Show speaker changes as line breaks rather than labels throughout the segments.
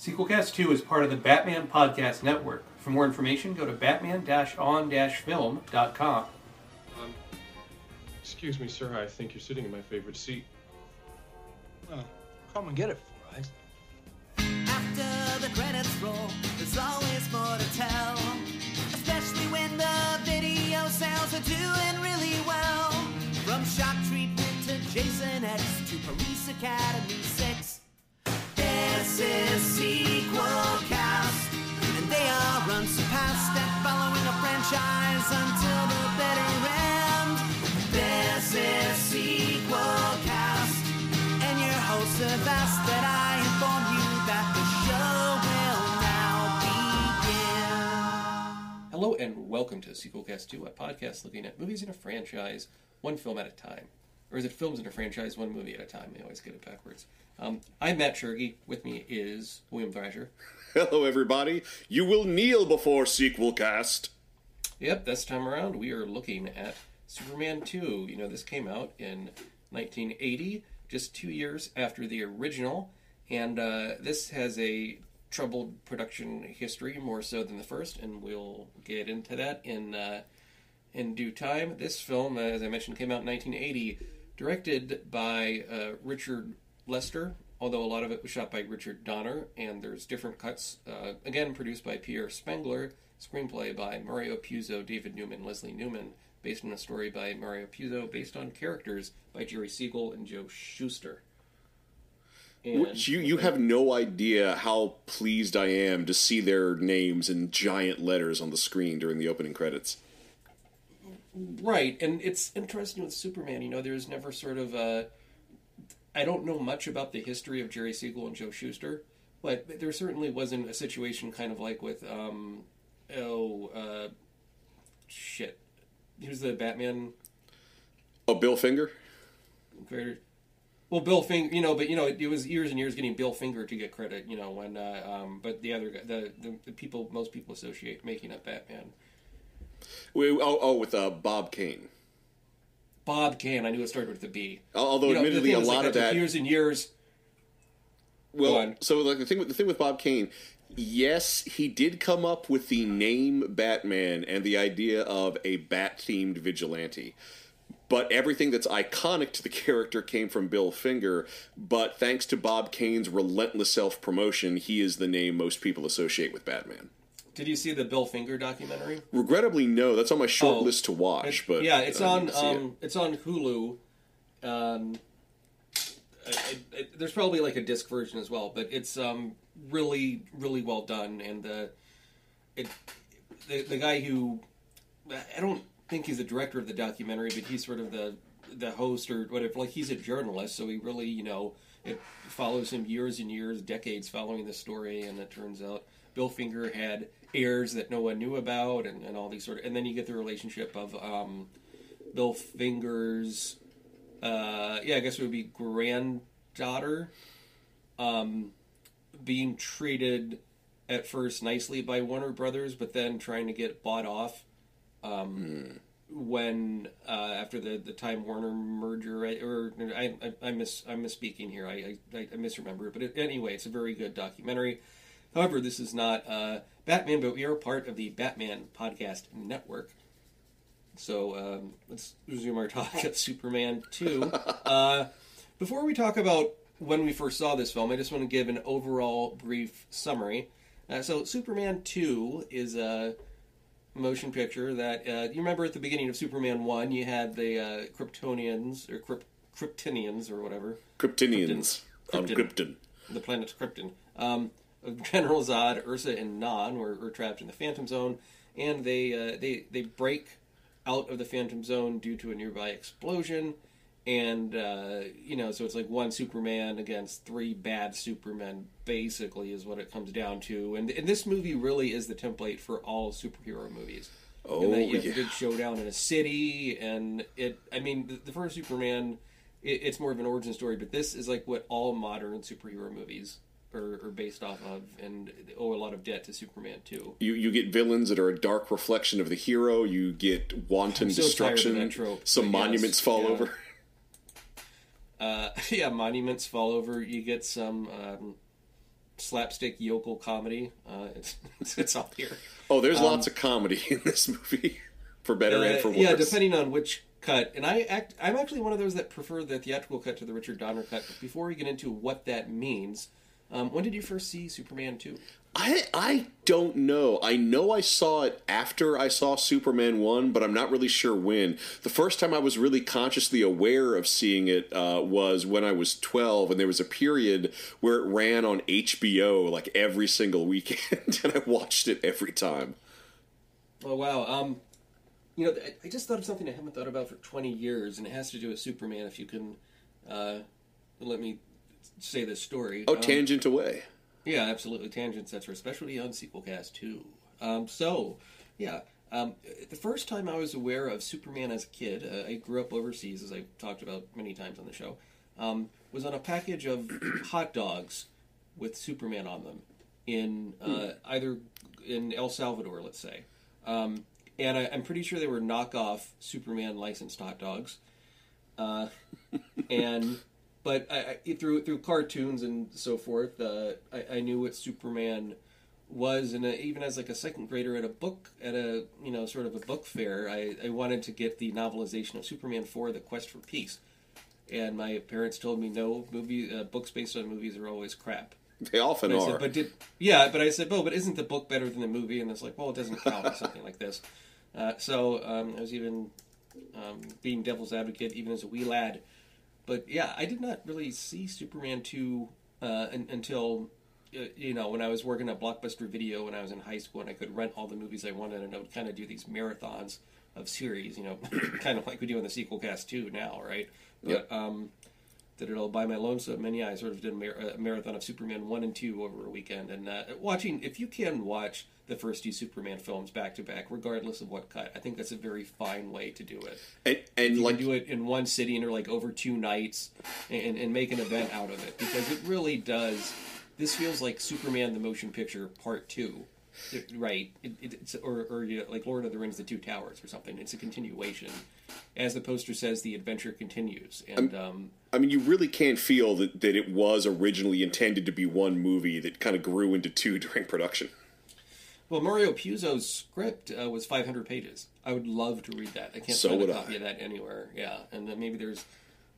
Sequelcast 2 is part of the Batman Podcast Network. For more information, go to batman-on-film.com.
Um, excuse me, sir. I think you're sitting in my favorite seat.
Well, come and get it for us.
After the credits roll, there's always more to tell. Especially when the video sales are doing really well. From Shock Treatment to Jason X to Police Academy 6. This is Sequel Cast. And they are unsurpassed at following a franchise until the bitter end. This is Sequel Cast. And your hosts have asked that I inform you that the show will now begin.
Hello and welcome to Sequelcast 2, a podcast looking at movies in a franchise, one film at a time. Or is it films in a franchise, one movie at a time? I always get it backwards. Um, I'm Matt Shergy. With me is William Thrasher.
Hello, everybody. You will kneel before sequel cast.
Yep, this time around we are looking at Superman 2. You know, this came out in 1980, just two years after the original, and uh, this has a troubled production history more so than the first, and we'll get into that in uh, in due time. This film, as I mentioned, came out in 1980, directed by uh, Richard Lester. Although a lot of it was shot by Richard Donner, and there's different cuts. Uh, again, produced by Pierre Spengler, screenplay by Mario Puzo, David Newman, Leslie Newman, based on a story by Mario Puzo, based on characters by Jerry Siegel and Joe Shuster. And-
Which you, you have no idea how pleased I am to see their names in giant letters on the screen during the opening credits.
Right, and it's interesting with Superman. You know, there's never sort of a. I don't know much about the history of Jerry Siegel and Joe Shuster, but there certainly wasn't a situation kind of like with um, oh uh, shit, who's the Batman
Oh, Bill Finger?
Well, Bill Finger, you know, but you know, it, was years and years getting Bill Finger to get credit. You know, when uh, um, but the other guy, the, the the people most people associate making up Batman.
Wait, oh, oh, with uh, Bob Kane.
Bob Kane, I knew it started with the B.
Although,
You know,
admittedly, a
is, like,
lot of that.
years and years.
Well, so like the thing with the thing with Bob Kane, yes, he did come up with the name Batman and the idea of a bat themed vigilante. But everything that's iconic to the character came from Bill Finger. But thanks to Bob Kane's relentless self promotion, he is the name most people associate with Batman.
Did you see the Bill Finger documentary?
Regrettably, no. That's on my short
Oh,
list to watch. But
yeah, it's on
see it.
um, it's on Hulu. Um, I, I, I, there's probably like a disc version as well, but it's um, really really well done, and the it the the guy who I don't think he's the director of the documentary, but he's sort of the the host or whatever. Like he's a journalist, so he really you know it follows him years and years, decades following the story, and it turns out Bill Finger had heirs that no one knew about, and, and all these sort of, and then you get the relationship of um, Bill Finger's, uh, yeah, I guess it would be granddaughter, um, being treated at first nicely by Warner Brothers, but then trying to get bought off. Um, When uh, after the, the Time Warner merger, I, or I, I, I miss I'm misspeaking here. I, I, I misremember it, but it, anyway, it's a very good documentary. However, this is not uh, Batman, but we are part of the Batman Podcast Network. So um, let's resume our talk of Superman 2. uh, before we talk about when we first saw this film, I just want to give an overall brief summary. Uh, so, Superman 2 is a motion picture that uh, you remember at the beginning of Superman 1, you had the uh, Kryptonians, or Kryp- Kryptonians, or whatever
Kryptonians on
Krypton.
Krypton.
the planet Krypton. Um, General Zod, Ursa, and Non were, were trapped in the Phantom Zone, and they uh, they they break out of the Phantom Zone due to a nearby explosion. And uh, you know, so it's like one Superman against three bad Supermen, basically, is what it comes down to. And, and this movie really is the template for all superhero movies.
Oh,
and that you have
yeah.
a big showdown in a city, and it. I mean, the, the first Superman, it, it's more of an origin story, but this is like what all modern superhero movies are, are based off of, and owe a lot of debt to Superman too.
You you get villains that are a dark reflection of the hero. You get wanton
so
destruction.
trope,
Some monuments fall
yeah.
over.
Uh, yeah, monuments fall over. You get some um, slapstick yokel comedy. Uh, it's, it's up here.
Oh, there's lots of comedy in this movie, for better and
Uh,
for worse.
yeah, depending on which cut. And I act, I'm actually one of those that prefer the theatrical cut to the Richard Donner cut. But before we get into what that means, um, when did you first see Superman two?
I I don't know. I know I saw it after I saw Superman one, but I'm not really sure when. The first time I was really consciously aware of seeing it uh, was when I was 12, and there was a period where it ran on HBO like every single weekend, and I watched it every time.
Oh wow. Um, you know, I- I just thought of something I haven't thought about for 20 years, and it has to do with Superman. If you can, uh, let me say this story.
Oh,
Um,
tangent away.
Yeah, absolutely. Tangents, that's our specialty on Sequelcast 2. Um, so, yeah. Um, the first time I was aware of Superman as a kid, uh, I grew up overseas, as I've talked about many times on the show, um, was on a package of hot dogs with Superman on them in uh, either in El Salvador, let's say. Um, and I, I'm pretty sure they were knockoff Superman licensed hot dogs. Uh, and but I, I, through through cartoons and so forth, uh, I, I knew what Superman was, and uh, even as like a second grader at a book at a you know sort of a book fair, I, I wanted to get the novelization of Superman four, The Quest for Peace, and my parents told me no movie uh, books based on movies are always crap.
They often are.
said, but did yeah? But I said, oh, but isn't the book better than the movie? And it's like, well, it doesn't count or something like this. Uh, so um, I was even um, being devil's advocate, even as a wee lad. But yeah, I did not really see Superman two uh, un- until uh, you know when I was working at Blockbuster Video when I was in high school, and I could rent all the movies I wanted, and I would kind of do these marathons of series, you know, kind of like we do in the sequel cast too now, right? But
Yep.
um, did it all by my lonesome. And yeah, I sort of did a, mar- a marathon of Superman 1 and 2 over a weekend. And uh, watching, if you can watch the first two Superman films back to back, regardless of what cut, I think that's a very fine way to do it.
and and
You
like
do it in one sitting or like over two nights and, and make an event out of it because it really does. This feels like Superman the Motion Picture Part 2. Right? It, it's, or or you know, like Lord of the Rings: The Two Towers or something. It's a continuation. As the poster says, the adventure continues. And um,
I mean, you really can't feel that, that it was originally intended to be one movie that kind of grew into two during production.
Well, Mario Puzo's script uh, was 500 pages. I would love to read that. I can't
So
find a copy
I.
of that anywhere. Yeah, and then maybe there's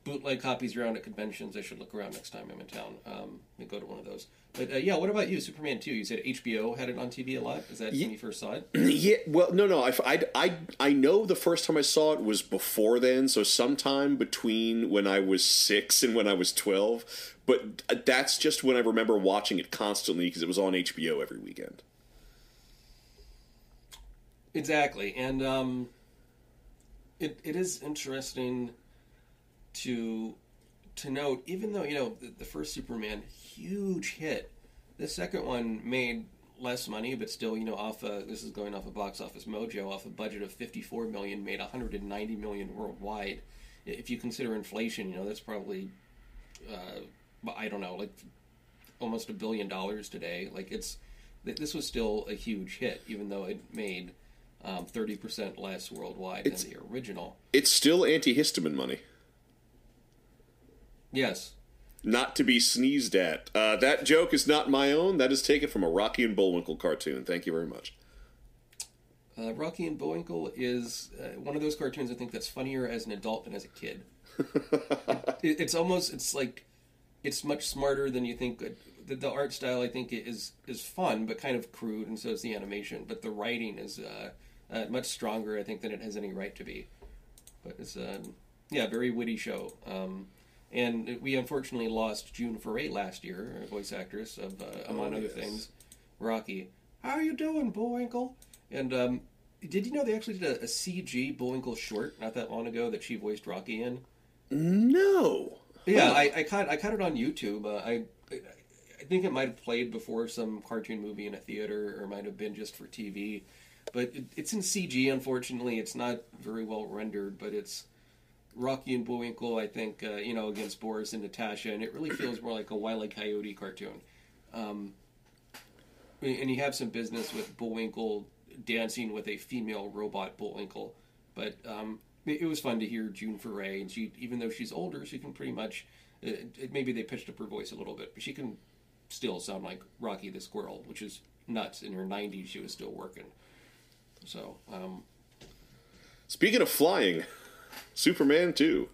bootleg copies around at conventions. I should look around next time I'm in town um, and go to one of those. But uh, yeah, what about you, Superman 2? You said HBO had it on TV a lot. Is that
Ye-
when you first saw it?
Yeah, well, no, no. I, I, I, I know the first time I saw it was before then, so sometime between when I was six and when I was 12. But that's just when I remember watching it constantly because it was on HBO every weekend.
Exactly, and um, it it is interesting to to note, even though you know the, the first Superman huge hit, the second one made less money, but still you know off a, this is going off a box office mojo off a budget of fifty four million, made one hundred and ninety million worldwide. If you consider inflation, you know that's probably uh, I don't know like almost a billion dollars today. Like it's this was still a huge hit, even though it made um, thirty percent less worldwide
It's-
than the original.
It's still antihistamine money.
Yes,
Not to be sneezed at. Uh, that joke is not my own. That is taken from a Rocky and Bullwinkle cartoon. Thank you very much.
uh, Rocky and Bullwinkle is uh, one of those cartoons I think that's funnier as an adult than as a kid. it, it's almost it's like it's much smarter than you think. The, the art style I think is is fun, but kind of crude, and so is the animation. But the writing is uh, uh, much stronger, I think, than it has any right to be. But it's um, yeah, very witty show. Um, and we unfortunately lost June Foray last year, a voice actress of, uh, among
Oh,
other
yes.
things, Rocky. How are you doing, Bullwinkle? And um, did you know they actually did a, a CG Bullwinkle short not that long ago that she voiced Rocky in?
No.
Yeah,
Huh.
I, I caught I caught it on YouTube. Uh, I I think it might have played before some cartoon movie in a theater, or might have been just for TV. But it, it's in CG. Unfortunately, it's not very well rendered. But it's Rocky and Bullwinkle. I think uh, you know against Boris and Natasha, and it really feels more like a Wile E. Coyote cartoon. Um, and you have some business with Bullwinkle dancing with a female robot Bullwinkle, but um, it, was fun to hear June Foray, and she, even though she's older, she can pretty much. Uh, maybe they pitched up her voice a little bit, but she can still sound like Rocky the Squirrel, which is nuts. In her 90s, she was still working. So, um,
Speaking of flying, Superman 2.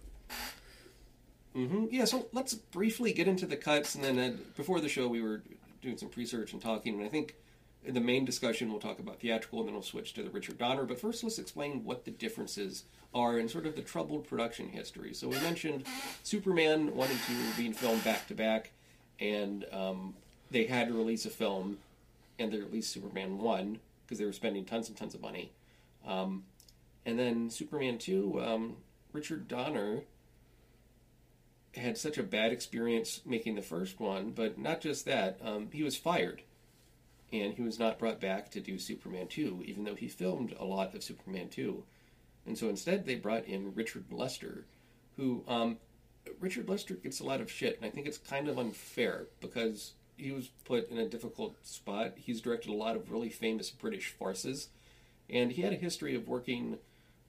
Mm-hmm.
yeah, so let's briefly get into the cuts, and then uh, before the show, we were doing some research and talking, and I think in the main discussion we'll talk about theatrical, and then we'll switch to the Richard Donner. But first, let's explain what the differences are and sort of the troubled production history. So we mentioned Superman one and two being filmed back to back, and um, they had to release a film, and they released Superman one because they were spending tons and tons of money. Um, and then Superman two, um, Richard Donner had such a bad experience making the first one, but not just that, um, he was fired. And he was not brought back to do Superman 2, even though he filmed a lot of Superman 2. And so instead, they brought in Richard Lester, who, um, Richard Lester gets a lot of shit, and I think it's kind of unfair because he was put in a difficult spot. He's directed a lot of really famous British farces, and he had a history of working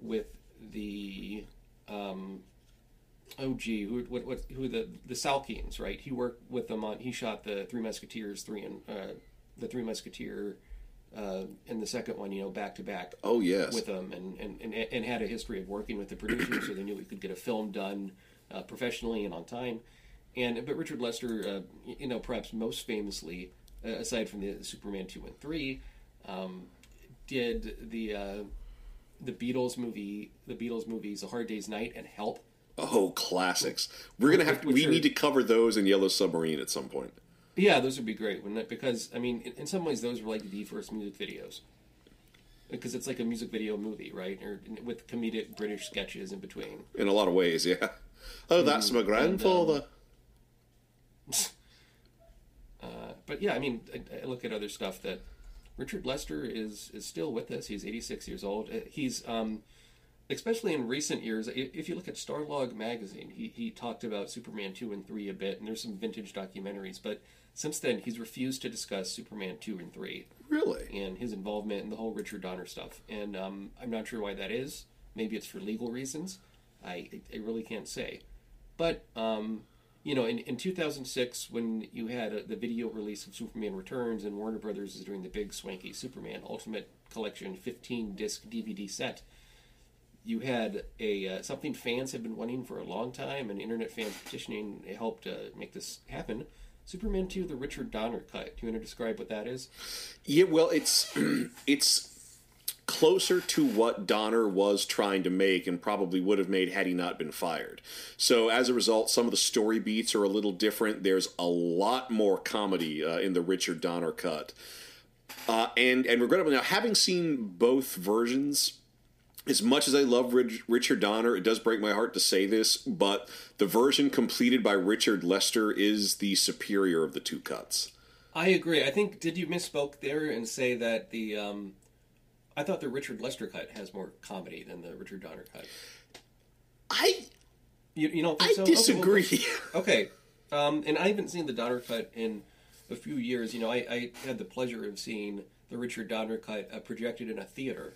with the um, oh gee, who what what who the the Salkinds, right? He worked with them on. He shot the Three Musketeers, three and uh, the Three Musketeer, uh, and the second one, you know, back to back
Oh, yes.
with them, and, and and and had a history of working with the producers, so they knew we could get a film done uh, professionally and on time. And but Richard Lester, uh, you know, perhaps most famously, uh, aside from the Superman two and three, um, did the uh, the Beatles movie, the Beatles movies, A Hard Day's Night, and Help.
Oh, classics. We're gonna have to, we
are-
need to cover those in Yellow Submarine at some point.
Yeah, those would be great, wouldn't it? Because I mean, in, in some ways, those were like the first music videos. Because it's like a music video movie, right? Or with comedic British sketches in between.
In a lot of ways, yeah. Oh, that's my grandfather.
Uh, but yeah, I mean, I, I look at other stuff that Richard Lester is is still with us. He's 86 years old. Uh, He's um, especially in recent years. If you look at Starlog magazine, he he talked about Superman 2 and 3 a bit, and there's some vintage documentaries. But since then, he's refused to discuss Superman 2 and 3
really?
and his involvement in the whole Richard Donner stuff. And um, I'm not sure why that is. Maybe it's for legal reasons. I I really can't say. But um, you know, in, in 2006, when you had uh the video release of Superman Returns, and Warner Brothers is doing the big swanky Superman Ultimate Collection 15 disc DVD set, you had a uh, something fans have been wanting for a long time, and internet fans petitioning helped uh, make this happen. Superman 2, the Richard Donner cut. Do you want to describe what that is?
Yeah, well, it's it's closer to what Donner was trying to make and probably would have made had he not been fired. So as a result, some of the story beats are a little different. There's a lot more comedy uh, in the Richard Donner cut. Uh, and and regrettably now, having seen both versions, as much as I love Rich, Richard Donner, it does break my heart to say this, but the version completed by Richard Lester is the superior of the two cuts.
I agree. I think did you misspoke there and say that the um, I thought the Richard Lester cut has more comedy than the Richard Donner cut.
I
You, you don't
I
so? Okay, well,
disagree.
Okay, um, and I haven't seen the Donner cut in a few years. You know, I, I had the pleasure of seeing the Richard Donner cut uh, projected in a theater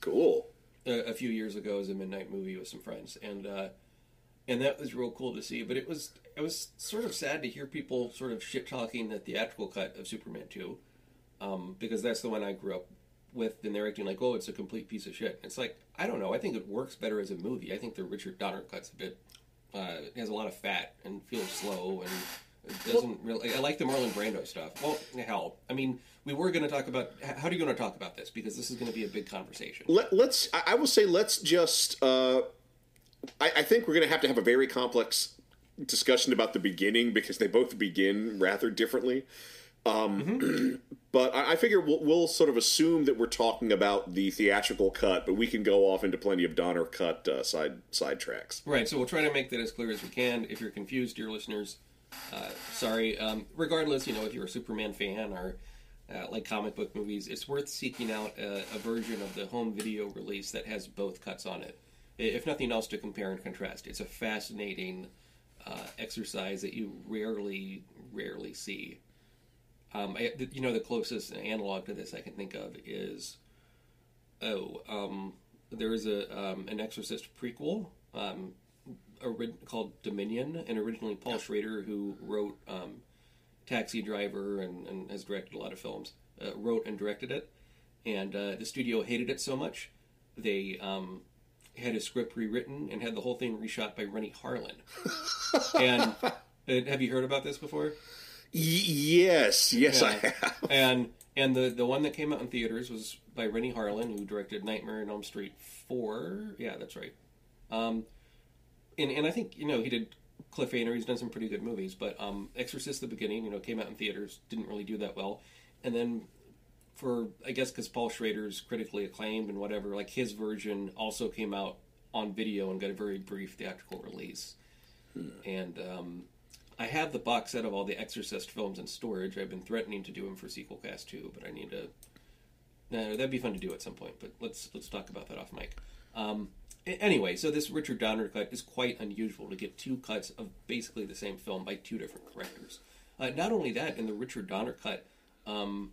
cool.
a, a few years ago as a midnight movie with some friends, and uh, and that was real cool to see. But it was it was sort of sad to hear people sort of shit talking the theatrical cut of Superman two, um, because that's the one I grew up with, and they're acting like, oh, it's a complete piece of shit. It's like I don't know. I think it works better as a movie. I think the Richard Donner cut's a bit uh, it has a lot of fat and feels slow and. It doesn't really. I like the Marlon Brando stuff. Well, hell, I mean, we were going to talk about. How are you going to talk about this? Because this is going to be a big conversation.
Let, let's. I I will say let's just. Uh, I, I think we're going to have to have a very complex discussion about the beginning because they both begin rather differently. Um, but I, I figure we'll, we'll sort of assume that we're talking about the theatrical cut, but we can go off into plenty of Donner cut uh, side side tracks.
Right, so we'll try to make that as clear as we can. If you're confused, dear listeners, uh, sorry. Um, regardless, you know, if you're a Superman fan or uh, like comic book movies, it's worth seeking out a, a version of the home video release that has both cuts on it. If nothing else, to compare and contrast. It's a fascinating uh, exercise that you rarely, rarely see. Um, I, you know, the closest analog to this I can think of is oh, um, there is a um, an Exorcist prequel um, ori- called Dominion, and originally Paul Schrader, who wrote um, Taxi Driver and, and has directed a lot of films, uh, wrote and directed it. And uh, the studio hated it so much, they um, had a script rewritten and had the whole thing reshot by Renny Harlin. and uh, have you heard about this before?
Y- yes, yes, I have.
And and the the one that came out in theaters was by Renny Harlin, who directed Nightmare on Elm Street four. Yeah, that's right. Um, and and I think you know he did Cliffhanger. He's done some pretty good movies, but um, Exorcist: The Beginning, you know, came out in theaters, didn't really do that well, and then for I guess because Paul Schrader's critically acclaimed and whatever, like his version also came out on video and got a very brief theatrical release. And um, I have the box set of all the Exorcist films in storage. I've been threatening to do them for sequel cast too, but I need to. No, that'd be fun to do at some point. But let's let's talk about that off mic. Um, anyway, so this Richard Donner cut is quite unusual to get two cuts of basically the same film by two different directors. Uh, not only that, in the Richard Donner cut, um,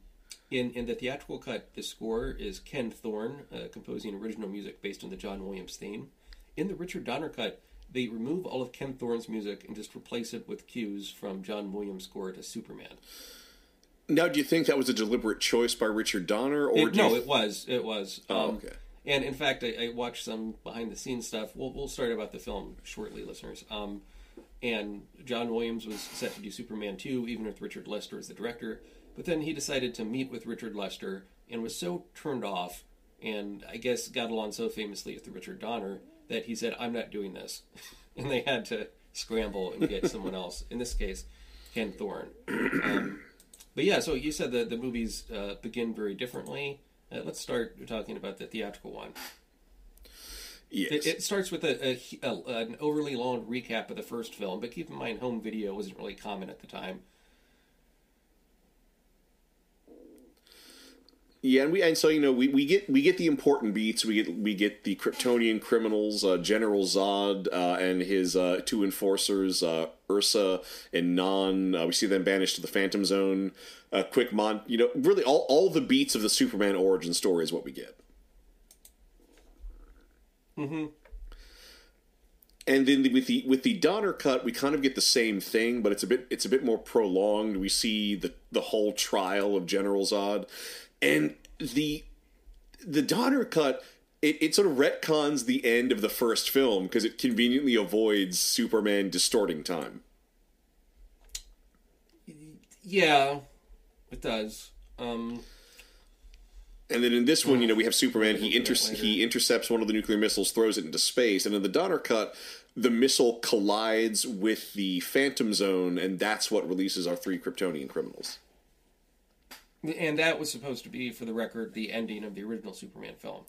in in the theatrical cut, the score is Ken Thorne uh, composing original music based on the John Williams theme. In the Richard Donner cut, they remove all of Ken Thorne's music and just replace it with cues from John Williams' score to Superman.
Now, do you think that was a deliberate choice by Richard Donner, or
It- no, it was. It was.
Oh,
Um,
okay.
And in fact, I, I watched some behind the scenes stuff. We'll we'll start about the film shortly, listeners. Um, and John Williams was set to do Superman two, even with Richard Lester as the director. But then he decided to meet with Richard Lester and was so turned off, and I guess got along so famously with the Richard Donner that he said, "I'm not doing this," and they had to scramble and get someone else. In this case, Ken Thorne. Um, but yeah, so you said that the movies uh, begin very differently. Uh, let's start talking about the theatrical one.
yes.
It, it starts with a, a, a- an overly long recap of the first film, but keep in mind, home video wasn't really common at the time.
Yeah, and we and so you know we, we get we get the important beats. We get we get the Kryptonian criminals, uh, General Zod uh, and his uh, two enforcers, uh, Ursa and Non. Uh, we see them banished to the Phantom Zone. Uh, quick mon, you know, really all all the beats of the Superman origin story is what we get.
Mm-hmm.
And then with the with the Donner cut, we kind of get the same thing, but it's a bit it's a bit more prolonged. We see the the whole trial of General Zod, and the the Donner cut. It, it sort of retcons the end of the first film because it conveniently avoids Superman distorting time.
Yeah, it does. Um,
And then in this one, you know, we have Superman. He inter-
to that later.
he intercepts one of the nuclear missiles, throws it into space, and in the Donner cut, the missile collides with the Phantom Zone, and that's what releases our three Kryptonian criminals.
And that was supposed to be, for the record, the ending of the original Superman film.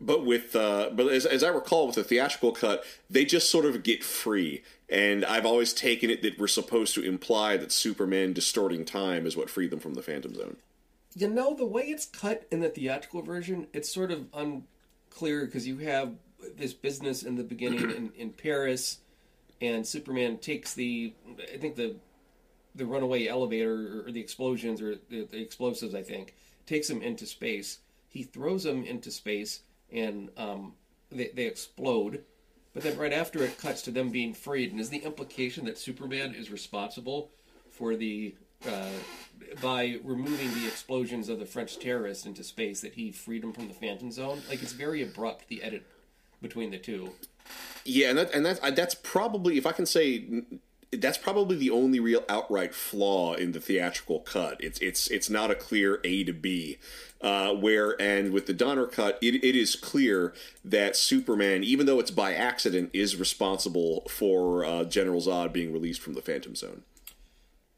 But with uh, but as, as I recall, with the theatrical cut, they just sort of get free, and I've always taken it that we're supposed to imply that Superman distorting time is what freed them from the Phantom Zone.
You know, the way it's cut in the theatrical version, it's sort of unclear because you have this business in the beginning in, in Paris, and Superman takes the, I think the, the runaway elevator or the explosions or the, the explosives, I think, takes him into space. He throws them into space, and um, they, they explode. But then right after it cuts to them being freed, and is the implication that Superman is responsible for the uh, by removing the explosions of the French terrorists into space that he freed them from the Phantom Zone? Like it's very abrupt the edit between the two.
Yeah, and that and that that's probably if I can say that's probably the only real outright flaw in the theatrical cut. It's it's it's not a clear A to B. Uh, where and with the Donner cut, it, it is clear that Superman, even though it's by accident, is responsible for uh, General Zod being released from the Phantom Zone.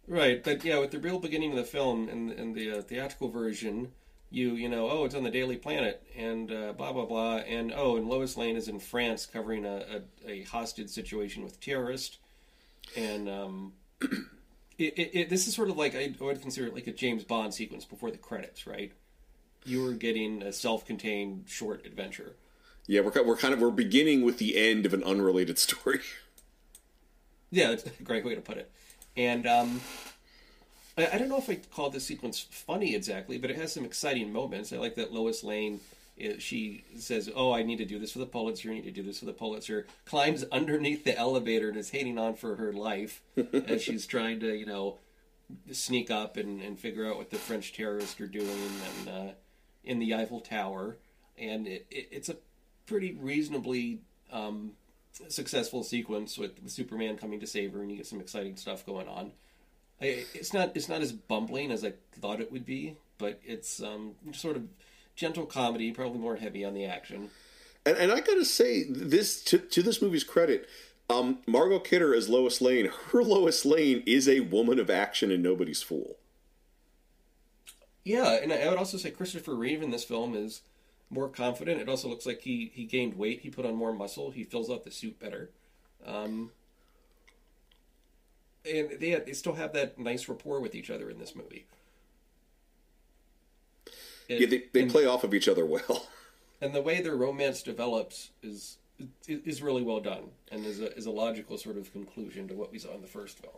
Right, but yeah, with the real beginning of the film and and the uh, theatrical version, you you know, oh, it's on the Daily Planet and uh, blah blah blah, and oh, and Lois Lane is in France covering a a, a hostage situation with terrorists, and um, it, it, it this is sort of like I would consider it like a James Bond sequence before the credits, right? You were getting a self-contained short adventure.
Yeah, we're we're kind of we're beginning with the end of an unrelated story.
Yeah, that's a great way to put it. And um, I, I don't know if I call this sequence funny exactly, but it has some exciting moments. I like that Lois Lane. She says, "Oh, I need to do this for the Pulitzer. I need to do this for the Pulitzer." Climbs underneath the elevator and is hating on for her life as she's trying to, you know, sneak up and, and figure out what the French terrorists are doing and uh, in the Eiffel Tower, and it, it, it's a pretty reasonably um, successful sequence with, with Superman coming to save her, and you get some exciting stuff going on. I, it's not it's not as bumbling as I thought it would be, but it's um, sort of gentle comedy, probably more heavy on the action.
And, and I gotta say, this to, to this movie's credit, um, Margot Kidder as Lois Lane, her Lois Lane is a woman of action and nobody's fool.
Yeah, and I would also say Christopher Reeve in this film is more confident. It also looks like he he gained weight. He put on more muscle. He fills out the suit better. Um, and they they still have that nice rapport with each other in this movie. It-
Yeah, they, they play off of each other well.
and the way their romance develops is is really well done and is a is a logical sort of conclusion to what we saw in the first film.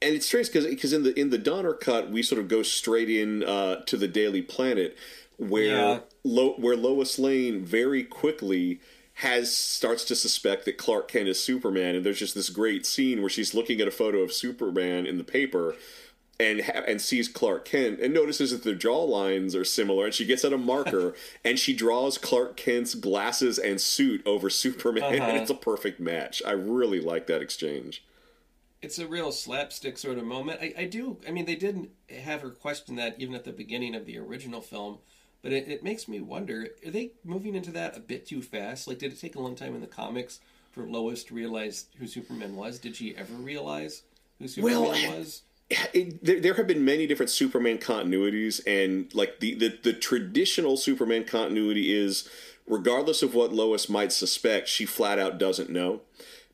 and it's strange because in the in the Donner cut we sort of go straight in uh, to the Daily Planet where
Yeah.
Lo- where Lois Lane very quickly has starts to suspect that Clark Kent is Superman and there's just this great scene where she's looking at a photo of Superman in the paper and ha- and sees Clark Kent and notices that their jaw lines are similar and she gets out a marker and she draws Clark Kent's glasses and suit over Superman
Uh-huh.
and it's a perfect match. I really like that exchange.
it's a real slapstick sort of moment. I, I do. I mean, they didn't have her question that even at the beginning of the original film, but it, it makes me wonder: Are they moving into that a bit too fast? Like, did it take a long time in the comics for Lois to realize who Superman was? Did she ever realize who Superman
Well,
was?
It, there, there have been many different Superman continuities, and like the, the the traditional Superman continuity is, regardless of what Lois might suspect, she flat out doesn't know.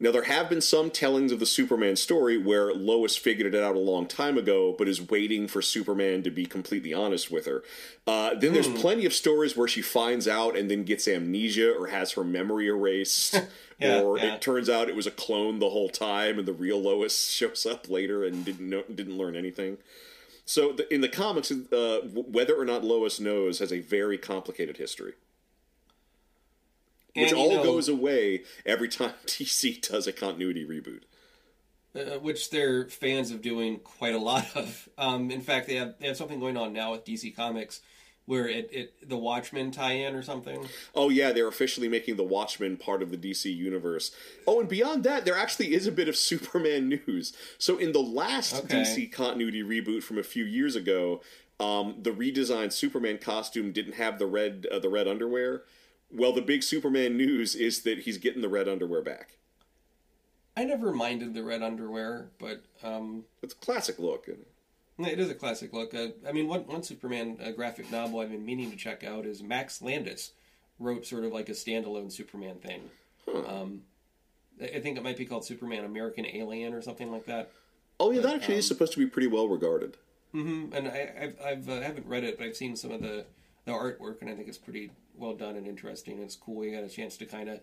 Now there have been some tellings of the Superman story where Lois figured it out a long time ago, but is waiting for Superman to be completely honest with her. Uh, then there's plenty of stories where she finds out and then gets amnesia or has her memory erased.
Yeah,
or
yeah.
it turns out it was a clone the whole time, and the real Lois shows up later and didn't know, didn't learn anything. So the, in the comics, uh, whether or not Lois knows has a very complicated history, which
And,
all
know,
goes away every time DC does a continuity reboot.
uh, which they're fans of doing quite a lot of. Um, in fact, they have they have something going on now with DC Comics where it, it the Watchmen tie-in or something.
Oh yeah, they're officially making the Watchmen part of the DC universe. Oh, and beyond that, there actually is a bit of Superman news. So in the last
Okay.
DC continuity reboot from a few years ago, um, the redesigned Superman costume didn't have the red uh, the red underwear. Well, the big Superman news is that he's getting the red underwear back.
I never minded the red underwear, but um,
It's a classic look.
it is a classic look. Uh, I mean, one one Superman uh, graphic novel I've been meaning to check out is Max Landis wrote sort of like a standalone Superman thing. Um, I think it might be called Superman American Alien or something like that.
Oh yeah, that actually
um,
is supposed to be pretty well regarded.
hmm And I, I've, I've uh, haven't read it, but I've seen some of the the artwork, and I think it's pretty well done and interesting. It's cool. You got a chance to kind of.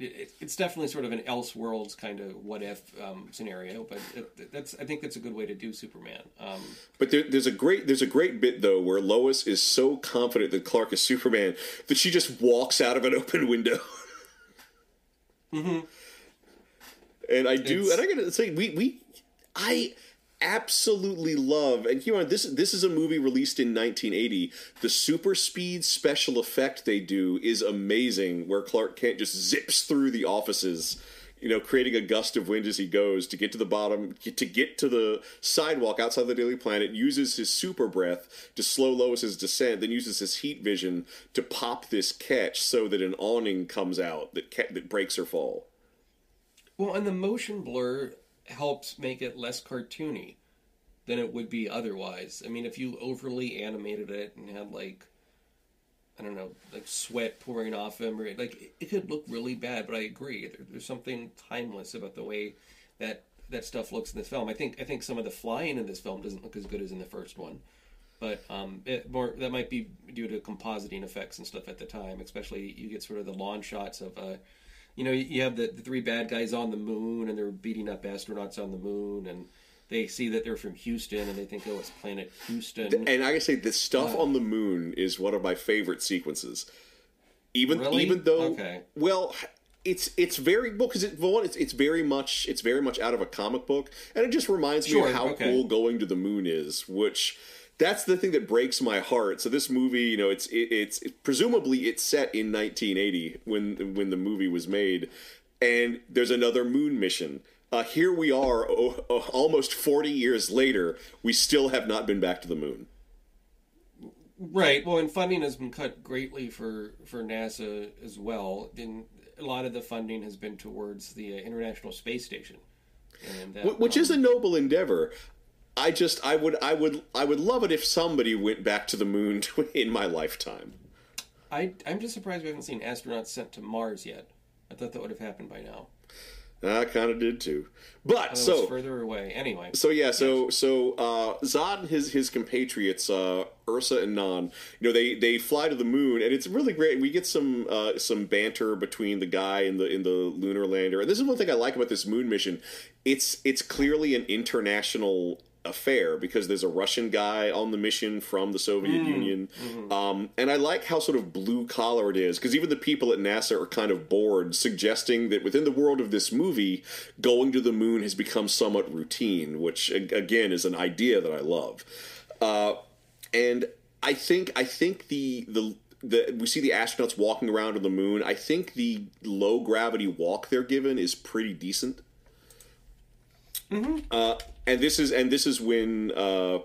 It, it's definitely sort of an Elseworlds kind of what if um, scenario, but it, that's I think that's a good way to do Superman. Um,
But there, there's a great there's a great bit though where Lois is so confident that Clark is Superman that she just walks out of an open window. And I do,
It's-
and I gotta say, we we I absolutely love, and you know, this this is a movie released in 1980. The super speed special effect they do is amazing, where Clark Kent just zips through the offices. You know, creating a gust of wind as he goes to get to the bottom, to get to the sidewalk outside the Daily Planet. Uses his super breath to slow Lois's descent, then uses his heat vision to pop this catch so that an awning comes out that that breaks her fall.
well, and the motion blur helps make it less cartoony than it would be otherwise. I mean, if you overly animated it and had like I don't know, like sweat pouring off him, or like it, could look really bad. But I agree, there, there's something timeless about the way that that stuff looks in this film. I think I think some of the flying in this film doesn't look as good as in the first one, but um, it more that might be due to compositing effects and stuff at the time. Especially you get sort of the lawn shots of. Uh, you know, you have the, the three bad guys on the moon, and they're beating up astronauts on the moon, and they see that they're from Houston, and they think, oh, it's planet Houston.
And I gotta say, the stuff on the moon is one of my favorite sequences. Even
Really?
even though,
Okay.
well, it's it's very well because it, one, it's it's very much it's very much out of a comic book, and it just reminds me of how
okay.
cool going to the moon is, which. That's the thing that breaks my heart. So this movie, you know, it's it, it's presumably it's set in 1980 when when the movie was made, and there's another moon mission. Uh, here we are, oh, oh, almost 40 years later. We still have not been back to the moon.
Right. Well, and funding has been cut greatly for for NASA as well. And a lot of the funding has been towards the uh, International Space Station, and that,
which
um,
is a noble endeavor. I just I would I would I would love it if somebody went back to the moon in my lifetime.
I I'm just surprised we haven't seen astronauts sent to Mars yet. I thought that would have happened by now.
I kind of did too. But so
further away. Anyway.
so yeah so so uh, Zod and his his compatriots uh, Ursa and Non, you know they they fly to the moon and it's really great. We get some uh, some banter between the guy in the in the lunar lander. And this is one thing I like about this moon mission. It's it's clearly an international affair because there's a Russian guy on the mission from the Soviet Union, um, and I like how sort of blue collar it is because even the people at NASA are kind of bored, suggesting that within the world of this movie, going to the moon has become somewhat routine, which again is an idea that I love. Uh, and I think I think the the the we see the astronauts walking around on the moon. I think the low gravity walk they're given is pretty decent. Uh, and this is and this is when uh,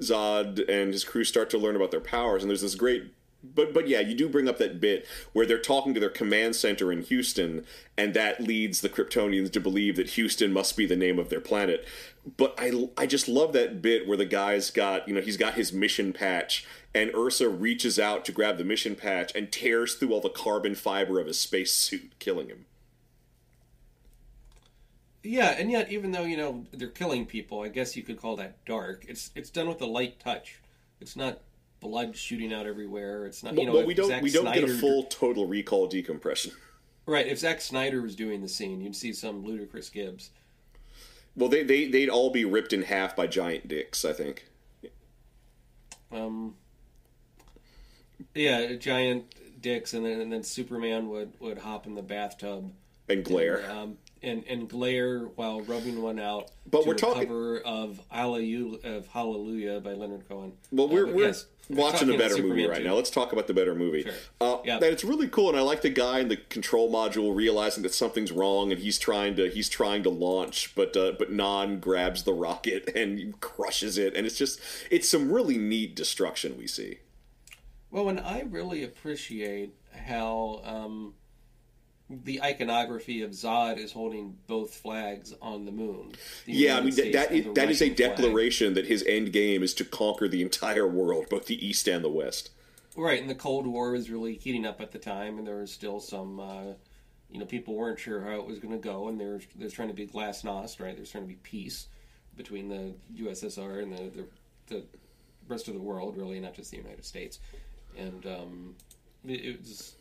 Zod and his crew start to learn about their powers. And there's this great, but but yeah, you do bring up that bit where they're talking to their command center in Houston, and that leads the Kryptonians to believe that Houston must be the name of their planet. But I I just love that bit where the guy's got you know he's got his mission patch. And Ursa reaches out to grab the mission patch and tears through all the carbon fiber of his spacesuit, killing him.
Yeah, and yet even though you know they're killing people, I guess you could call that dark. It's it's done with a light touch. It's not blood shooting out everywhere. It's not you know.
but we don't
Zack
we don't get a full total recall decompression.
right. If Zack Snyder was doing the scene, you'd see some ludicrous Gibbs.
Well, they, they they'd all be ripped in half by giant dicks. I think.
Um, yeah, giant dicks, and then and then Superman would would hop in the bathtub
And glare.
and, um, and and glare while rubbing one out.
But
to
we're talking-
cover of Hallelujah of Hallelujah by Leonard Cohen.
well, we're,
Uh,
we're
yes,
watching a better movie right
too.
now. Let's talk about the better movie.
Sure.
Uh,
Yeah.
And it's really cool, and I like the guy in the control module realizing that something's wrong, and he's trying to he's trying to launch, but uh, but Non grabs the rocket and crushes it, and it's just it's some really neat destruction we see.
Well, and I really appreciate how um, the iconography of Zod is holding both flags on the moon. The
Yeah, I mean that
States
that is, that is a
Russian flag.
declaration that his end game is to conquer the entire world, both the East and the West.
Right, and the Cold War was really heating up at the time, and there was still some, uh, you know, people weren't sure how it was going to go, and there's was, there was trying to be glasnost, right? There's trying to be peace between the USSR and the, the, the rest of the world, really, not just the United States. And um, it, it was,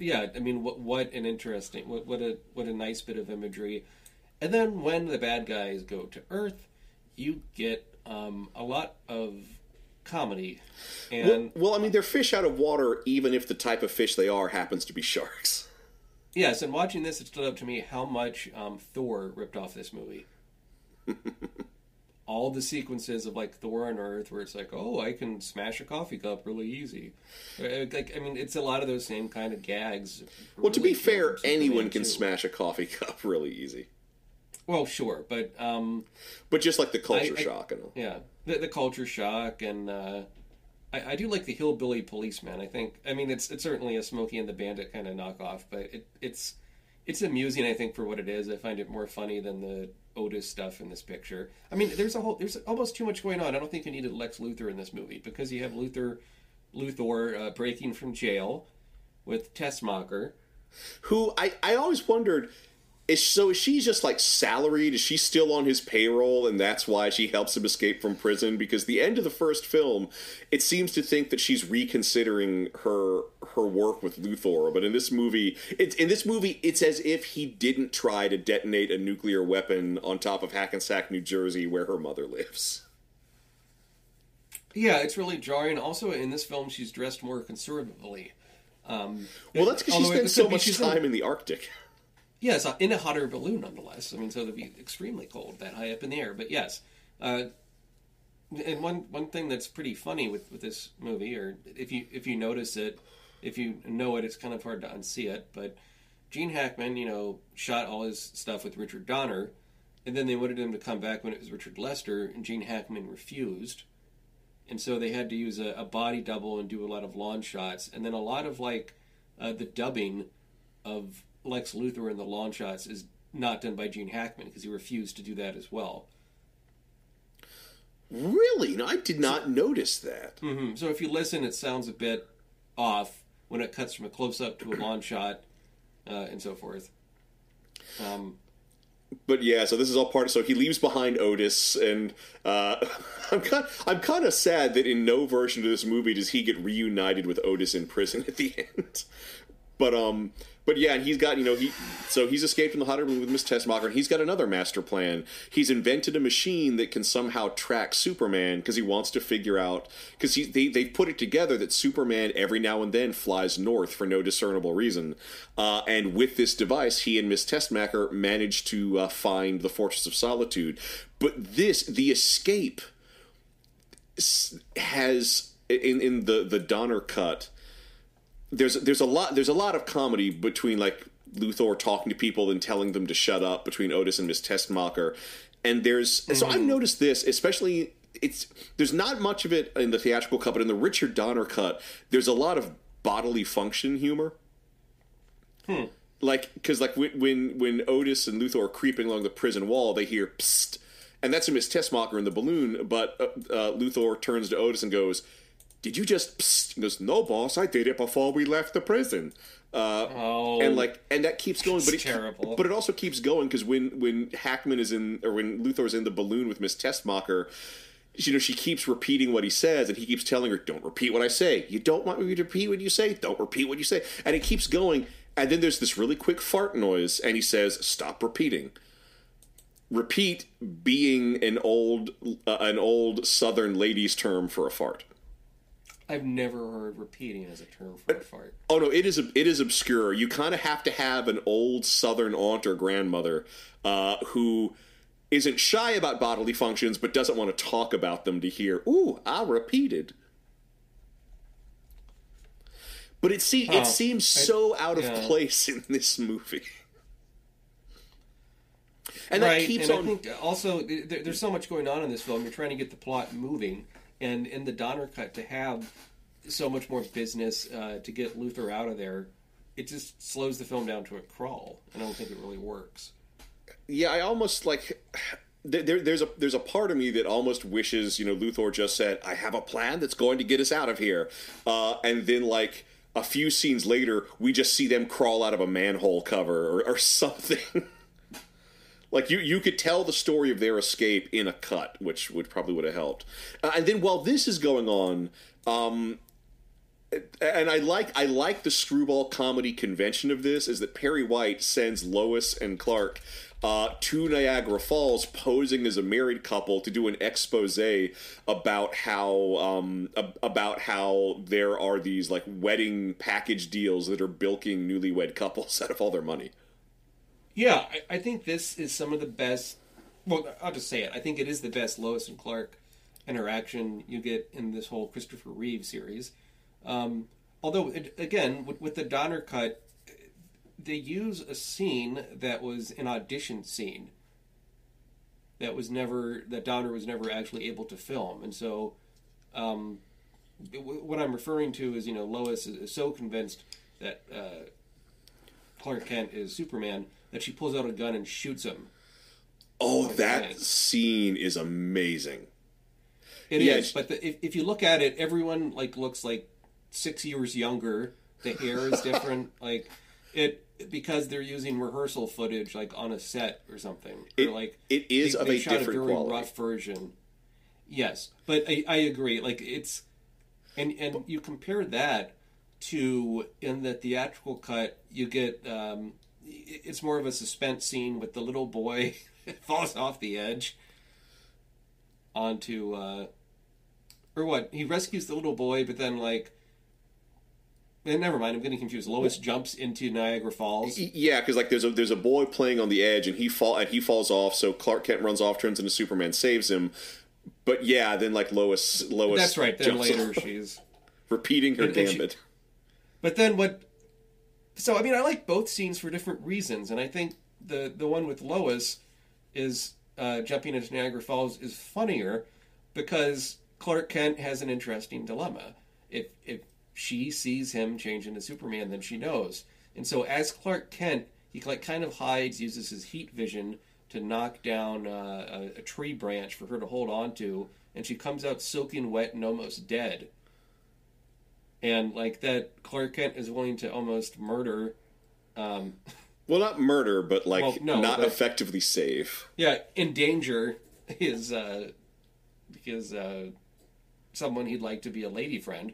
yeah, I mean, what what an interesting, what what a what a nice bit of imagery. And then when the bad guys go to Earth, you get um, a lot of comedy.
Well,
And
well, I mean, they're fish out of water, even if the type of fish they are happens to be sharks.
Yes, and watching this, it stood up to me how much um, Thor ripped off this movie. All the sequences of like Thor on Earth, where it's like, oh, I can smash a coffee cup really easy. Uh, Like, I mean, it's a lot of those same kind of gags.
Well, to be fair,
came from Superman
anyone can
too.
smash a coffee cup really easy.
Well, sure, but um,
But just like the culture
I- I-
shock and all.
yeah, the, the culture shock, and uh, I, I do like the hillbilly policeman. I think, I mean, it's it's certainly a Smokey and the Bandit kind of knockoff, but it, it's it's amusing. I think for what it is, I find it more funny than the Otis stuff in this picture. I mean, there's a whole there's almost too much going on. I don't think you needed Lex Luthor in this movie because you have Luthor Luthor uh, breaking from jail with Tessmacher.
Who I, I always wondered is so is she just like salaried? Is she still on his payroll and that's why she helps him escape from prison? Because the end of the first film, it seems to think that she's reconsidering her her work with Luthor. But in this movie, it's in this movie, it's as if he didn't try to detonate a nuclear weapon on top of Hackensack, New Jersey, where her mother lives.
Yeah, it's really jarring. Also, in this film, she's dressed more conservatively. Um,
Well, that's because she spends so much time in the Arctic.
Yes, uh, in a hotter balloon, nonetheless. I mean, so it'd be extremely cold that high up in the air. But yes, uh, and one one thing that's pretty funny with, with this movie, or if you if you notice it, if you know it, it's kind of hard to unsee it. But Gene Hackman, you know, shot all his stuff with Richard Donner, and then they wanted him to come back when it was Richard Lester, and Gene Hackman refused. And so they had to use a, a body double and do a lot of lawn shots, and then a lot of like uh, the dubbing of Lex Luthor in the long shots is not done by Gene Hackman because he refused to do that as well.
Really? No, I did not notice that.
hmm So if you listen, it sounds a bit off when it cuts from a close up to a long shot uh, and so forth. Um,
But yeah, so this is all part of. So he leaves behind Otis, and uh, I'm kind. I'm kind of sad that in no version of this movie does he get reunited with Otis in prison at the end. But um, but yeah, and he's got you know he so he's escaped from the hot room with Miss Tessmacher, and he's got another master plan. He's invented a machine that can somehow track Superman because he wants to figure out because he they they've put it together that Superman every now and then flies north for no discernible reason, uh, and with this device, he and Miss Tessmacher managed to uh, find the Fortress of Solitude. But this the escape has in in the the Donner cut there's there's a lot there's a lot of comedy between like Luthor talking to people and telling them to shut up between Otis and Miss Tessmacher, and there's so I've noticed this especially it's there's not much of it in the theatrical cut, but in the Richard Donner cut, there's a lot of bodily function humor. Like because like when, when when Otis and Luthor are creeping along the prison wall, they hear psst, and that's a Miss Tessmacher in the balloon. But uh, uh, Luthor turns to Otis and goes, "Did you just?" Psst? He goes, "No, boss, I did it before we left the prison." Uh,
oh,
and like and that keeps going but it,
terrible.
but it also keeps going because when when hackman is in or when luthor's in the balloon with miss tessmacher you know she keeps repeating what he says and he keeps telling her don't repeat what i say you don't want me to repeat what you say don't repeat what you say and it keeps going and then there's this really quick fart noise and he says stop repeating repeat being an old uh, an old southern ladies term for a fart
I've never heard repeating as a term for a fart.
Oh no, it is it is obscure. You kind of have to have an old Southern aunt or grandmother uh, who isn't shy about bodily functions, but doesn't want to talk about them to hear. Ooh, I repeated. But it se-
Huh.
it seems so out of
yeah.
place in this movie, and that keeps
and
on.
I think also there, there's so much going on in this film. You're trying to get the plot moving, and in the Donner cut to have so much more business uh, to get Luthor out of there, it just slows the film down to a crawl. and I don't think it really works.
yeah, I almost like there, there- there's a there's a part of me that almost wishes you know Luthor just said I have a plan that's going to get us out of here, uh, and then like a few scenes later we just see them crawl out of a manhole cover or, or something. like you you could tell the story of their escape in a cut, which would probably would have helped. Uh, and then while this is going on. Um, and I like I like the screwball comedy convention of this is that Perry White sends Lois and Clark uh, to Niagara Falls posing as a married couple to do an expose about how um, ab- about how there are these like wedding package deals that are bilking newlywed couples out of all their money.
Yeah, I, I think this is some of the best. Well, I'll just say it. I think it is the best Lois and Clark interaction you get in this whole Christopher Reeve series. Um, although, it, again, with, with the Donner cut, they use a scene that was an audition scene that was never that Donner was never actually able to film, and so um, what I'm referring to is you know Lois is, is so convinced that uh, Clark Kent is Superman that she pulls out a gun and shoots him.
Oh, that scene is amazing.
It is,
Yes.
but the, if if you look at it, everyone like looks like six years younger. The hair is different, like it because they're using rehearsal footage like on a set or something. Or, like
it is
they,
of
they
a
shot
different
a very
quality.
rough version. Yes, but I, I agree. Like it's and and you compare that to in the theatrical cut, you get um, it- it's more of a suspense scene with the little boy falls off the edge onto uh, or what he rescues the little boy, but then like eh, never mind. I'm getting confused. Lois jumps into Niagara Falls.
Yeah, because like there's a there's a boy playing on the edge and he fall and he falls off. So Clark Kent runs off, turns into Superman, saves him. But yeah, then like Lois Lois
That's right. Then later
off,
she's.
repeating her
And- and she- But then what? So I mean, I like both scenes for different reasons, and I think the the one with Lois is uh, jumping into Niagara Falls is funnier because Clark Kent has an interesting dilemma. If if she sees him change into Superman, then she knows, and so as Clark Kent, he like kind of hides, uses his heat vision to knock down uh, a, a tree branch for her to hold on to, and she comes out soaking wet and almost dead and like that Clark Kent is willing to almost murder. Um,
Well, not murder, but like
Well, no,
not
but-
effectively save.
yeah, endanger his uh, his uh, someone he'd like to be a lady friend.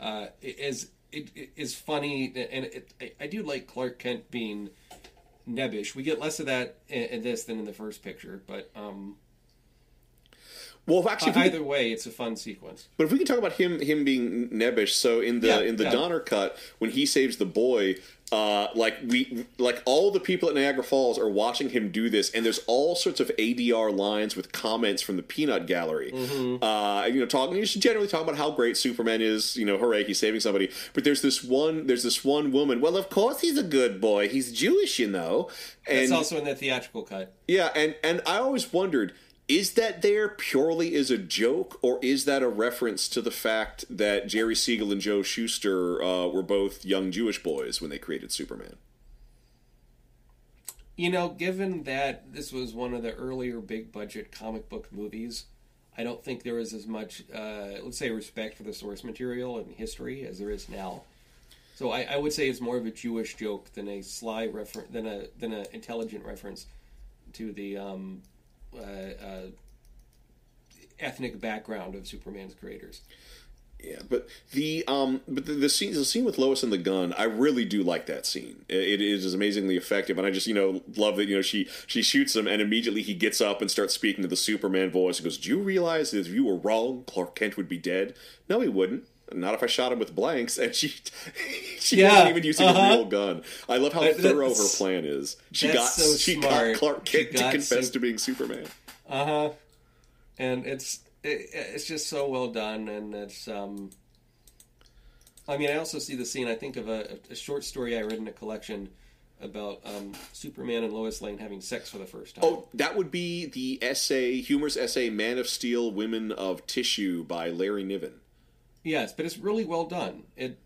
Uh, is it, it is funny and it, I, I do like Clark Kent being nebbish. We get less of that in, in this than in the first picture, but um,
Well, actually, if we could-
either way, it's a fun sequence.
But if we can talk about him him being nebbish, so in the
Yeah,
in the
yeah.
Donner cut when he saves the boy, uh, like we like all the people at Niagara Falls are watching him do this, and there's all sorts of ADR lines with comments from the peanut gallery.
Mm-hmm.
Uh, you know, talking just generally talking about how great Superman is. You know, hooray, he's saving somebody. But there's this one there's this one woman. Well, of course he's a good boy. He's Jewish, you know. And
It's also in the theatrical cut.
yeah, and and I always wondered is that there purely as a joke, or is that a reference to the fact that Jerry Siegel and Joe Shuster uh, were both young Jewish boys when they created Superman?
You know, given that this was one of the earlier big budget comic book movies, I don't think there was as much, uh, let's say, respect for the source material and history as there is now. So I, I would say it's more of a Jewish joke than a sly reference than a than an intelligent reference to the um, uh, uh, ethnic background of Superman's creators.
Yeah, but the um, but the, the scene the scene with Lois and the gun, I really do like that scene. It, it is amazingly effective, and I just you know love that you know she she shoots him, and immediately he gets up and starts speaking to the Superman voice. and goes, "Do you realize that if you were wrong, Clark Kent would be dead? No, he wouldn't." Not if I shot him with blanks, and she she
Yeah,
wasn't even using
uh-huh.
a real gun. I love how
That-
thorough her plan is. She got
so
she
smart.
got Clark Kent to confess
Sup-
to being Superman.
Uh huh. And it's it, it's just so well done, and it's um. I mean, I also see the scene. I think of a, a short story I read in a collection about um, Superman and Lois Lane having sex for the first time.
Oh, that would be the essay, humorous essay, "Man of Steel, Women of Tissue" by Larry Niven.
Yes, but it's really well done. It,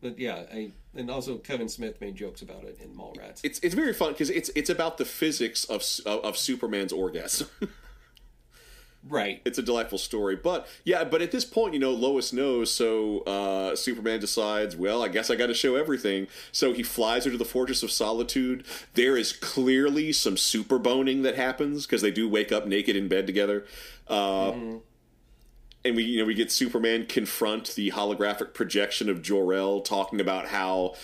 but yeah, I and also Kevin Smith made jokes about it in Mallrats.
It's it's very fun because it's it's about the physics of of, of Superman's orgasm.
right.
it's a delightful story, but yeah, but at this point, you know, Lois knows, so uh, Superman decides, well, I guess I got to show everything. So he flies her to the Fortress of Solitude. There is clearly some super boning that happens because they do wake up naked in bed together. Uh, and we you know we get Superman confront the holographic projection of Jor-El talking about how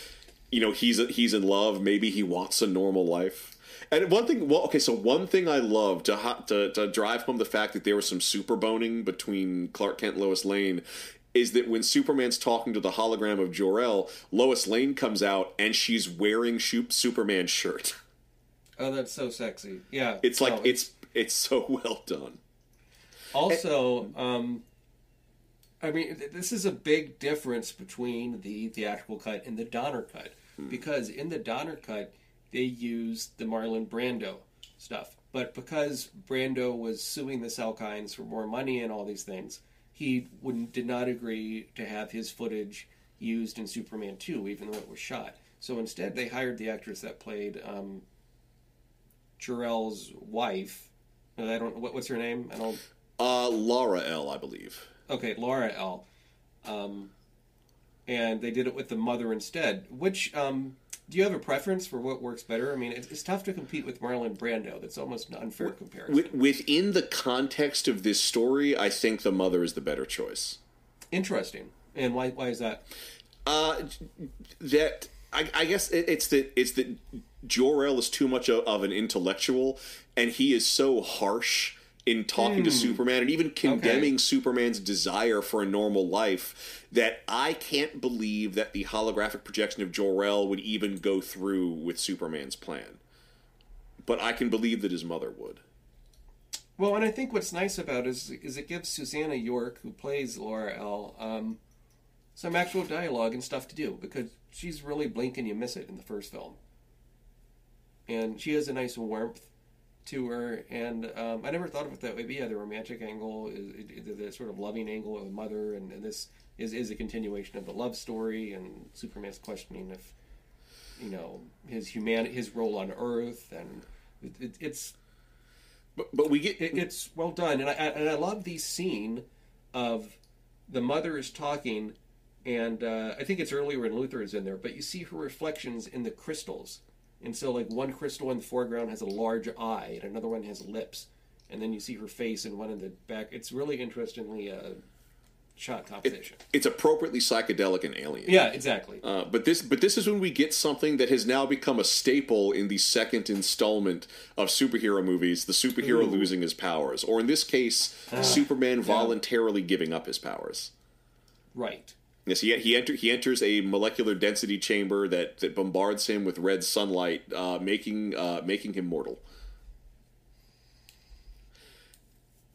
you know he's he's in love maybe he wants a normal life and one thing well okay so one thing I love to to, to drive home the fact that there was some super boning between Clark Kent and Lois Lane is that when Superman's talking to the hologram of Jor-El Lois Lane comes out and she's wearing Superman's shirt
Oh, that's so sexy. Yeah.
it's like
No,
it's it's so well done
Also, um, I mean, th- this is a big difference between the theatrical cut and the Donner cut because in the Donner cut they used the Marlon Brando stuff, but because Brando was suing the Salkinds for more money and all these things, he wouldn't did not agree to have his footage used in Superman 2, even though it was shot. So instead, they hired the actress that played um, Jor-El's wife. I don't. What, what's her name? I don't.
uh Laura L I believe
Okay, Laura L. Um, and they did it with the mother instead. Which um, do you have a preference for what works better? I mean, it's, it's tough to compete with Marlon Brando. That's almost an unfair comparison.
Within the context of this story, I think the mother is the better choice.
Interesting. And why? Why is that?
Uh, that I, I guess it, it's that it's that Jor El is too much of, of an intellectual, and he is so harsh in talking to Superman and even condemning Superman's desire for a normal life that I can't believe that the holographic projection of Jor-El would even go through with Superman's plan. But I can believe that his mother would.
Well, and I think what's nice about it is is it gives Susannah York, who plays Laura L, um, some actual dialogue and stuff to do because she's really blink and you miss it in the first film, and she has a nice warmth to her. And um, I never thought of it that way. But yeah, the romantic angle is the, the sort of loving angle of the mother, and, and this is is a continuation of the love story and Superman's questioning if you know his human his role on Earth, and it, it, it's
But, but we get
it, it's well done, and I and I love the scene of the mother is talking, and uh, I think it's earlier when Luthor is in there, but you see her reflections in the crystals, and so like one crystal in the foreground has a large eye, and another one has lips, and then you see her face in one in the back. It's really interestingly uh, shot composition.
it's appropriately psychedelic and alien.
yeah, exactly.
Uh, but this, but this is when we get something that has now become a staple in the second installment of superhero movies: the superhero
Ooh.
Losing his powers, or in this case, Superman voluntarily giving up his powers.
right.
Yes, he he, enter, he enters a molecular density chamber that, that bombards him with red sunlight, uh, making uh, making him mortal.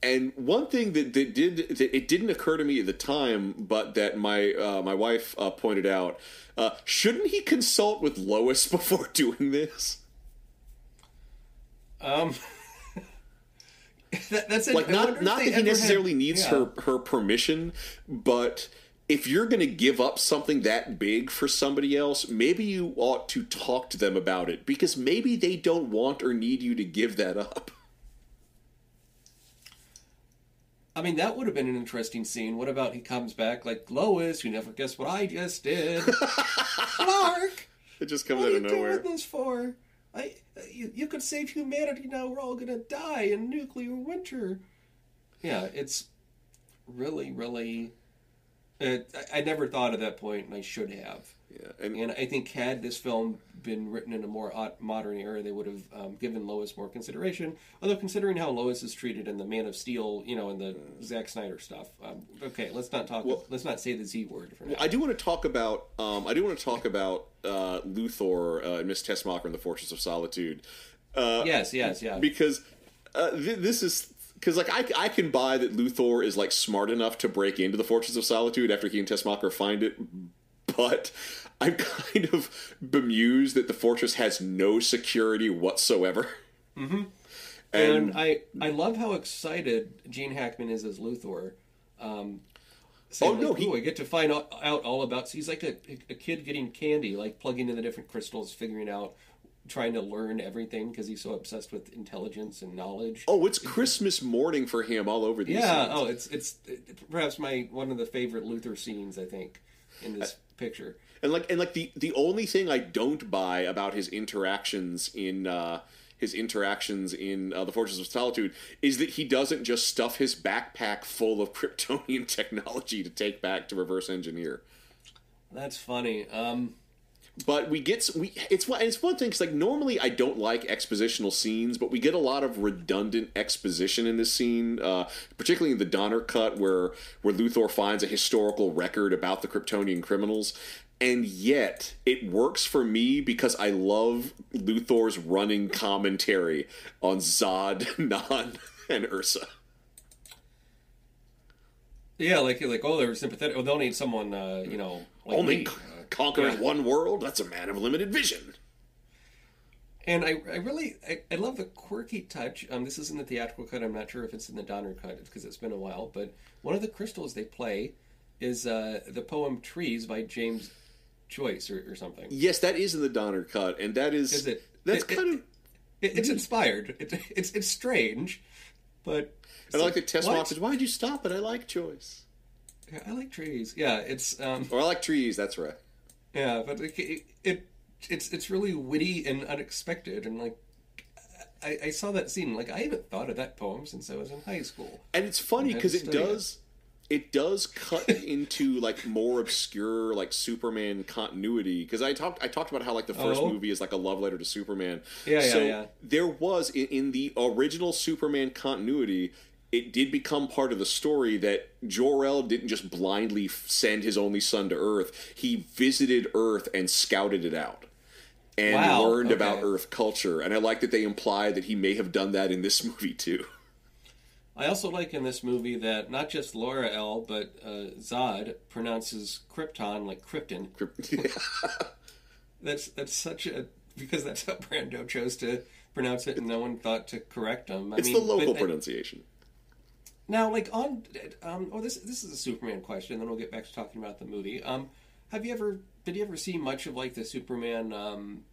And one thing that, that did that it didn't occur to me at the time, but that my uh, my wife uh, pointed out, uh, shouldn't he consult with Lois before doing this?
Um, that, that's it.
Like not not that he necessarily
had-
needs
yeah.
her her permission, but if you're going to give up something that big for somebody else, maybe you ought to talk to them about it because maybe they don't want or need you to give that up.
I mean, that would have been an interesting scene. What about he comes back like Lois? You never guess what I just did. Clark,
It just comes
what
out
are
of
you
nowhere.
doing this for? I, you, you could save humanity now. We're all gonna die in nuclear winter. Yeah, it's really, really. It, I, I never thought at that point, and I should have.
Yeah, and,
And I think had this film been written in a more modern era, they would have um, given Lois more consideration. Although considering how Lois is treated in the Man of Steel, you know, in the Zack Snyder stuff. Um, okay, let's not talk. let's not say the Z word for now.
I do want to talk about. Um, I do want to talk about uh, Luthor uh, and Miss Tessmacher in the Fortress of Solitude. Uh,
yes, yes, yeah.
because uh, th- this is because like I, I can buy that Luthor is like smart enough to break into the Fortress of Solitude after he and Tessmacher find it, but I'm kind of bemused that the fortress has no security whatsoever. Mm-hmm.
and I, I love how excited Gene Hackman is as Luthor. Um,
Oh, no,
like,
he-
"Ooh, I get to find out, out all about. So he's like a, a kid getting candy, like plugging in the different crystals, figuring out, trying to learn everything because he's so obsessed with intelligence and knowledge.
oh, it's Christmas morning for him all over these.
Yeah.
scenes.
Oh, it's it's it, perhaps my one of the favorite Luthor scenes. I think in this picture.
and like and like the the only thing I don't buy about his interactions in uh, his interactions in uh, the Fortress of Solitude is that he doesn't just stuff his backpack full of Kryptonian technology to take back to reverse engineer.
That's funny. Um,
But we get we it's one it's one thing because like normally I don't like expositional scenes, but we get a lot of redundant exposition in this scene, uh, particularly in the Donner cut where where Luthor finds a historical record about the Kryptonian criminals, and yet it works for me because I love Luthor's running commentary on Zod, Non, and Ursa.
yeah, like like oh, they're sympathetic. Oh, they'll need someone. Uh, you know, like
Only
me.
Conquering
yeah.
one world? That's a man of limited vision.
And I, I really, I, I love the quirky touch. Um, this is in the theatrical cut. I'm not sure if it's in the Donner cut because it's been a while. But one of the crystals they play is uh, the poem "Trees" by James Joyce or, or something.
Yes, that is in the Donner cut, and that is,
Is it?
That's
It- it-
kind of.
It, it's inspired. It's it's strange, but
I like the test boxes. Why'd you stop it? I like choice.
Yeah, I like trees. Yeah, it's um,
Or I like trees. That's right.
Yeah, but it, it, it it's it's really witty and unexpected, and like I, I saw that scene. Like I haven't thought of that poem since I was in high school.
And it's funny because it
study it.
does. it does cut into like more obscure like Superman continuity because I talked I talked about how like the first
Oh.
movie is like a love letter to Superman.
Yeah, yeah,
so
yeah.
There was in, in the original Superman continuity. It did become part of the story that Jor-El didn't just blindly send his only son to Earth. He visited Earth and scouted it out and
Wow,
learned about. Earth culture. And I like that they imply that he may have done that in this movie too.
I also like in this movie that not just Laura L, but uh, Zod pronounces Krypton like Krypton. That's that's such a because that's how Brando chose to pronounce it, and no one thought to correct him. I
it's
mean,
the local
but-
pronunciation.
Now, like on, um, oh, this this is a Superman question. Then we'll get back to talking about the movie. Um, have you ever did you ever see much of like the Superman um,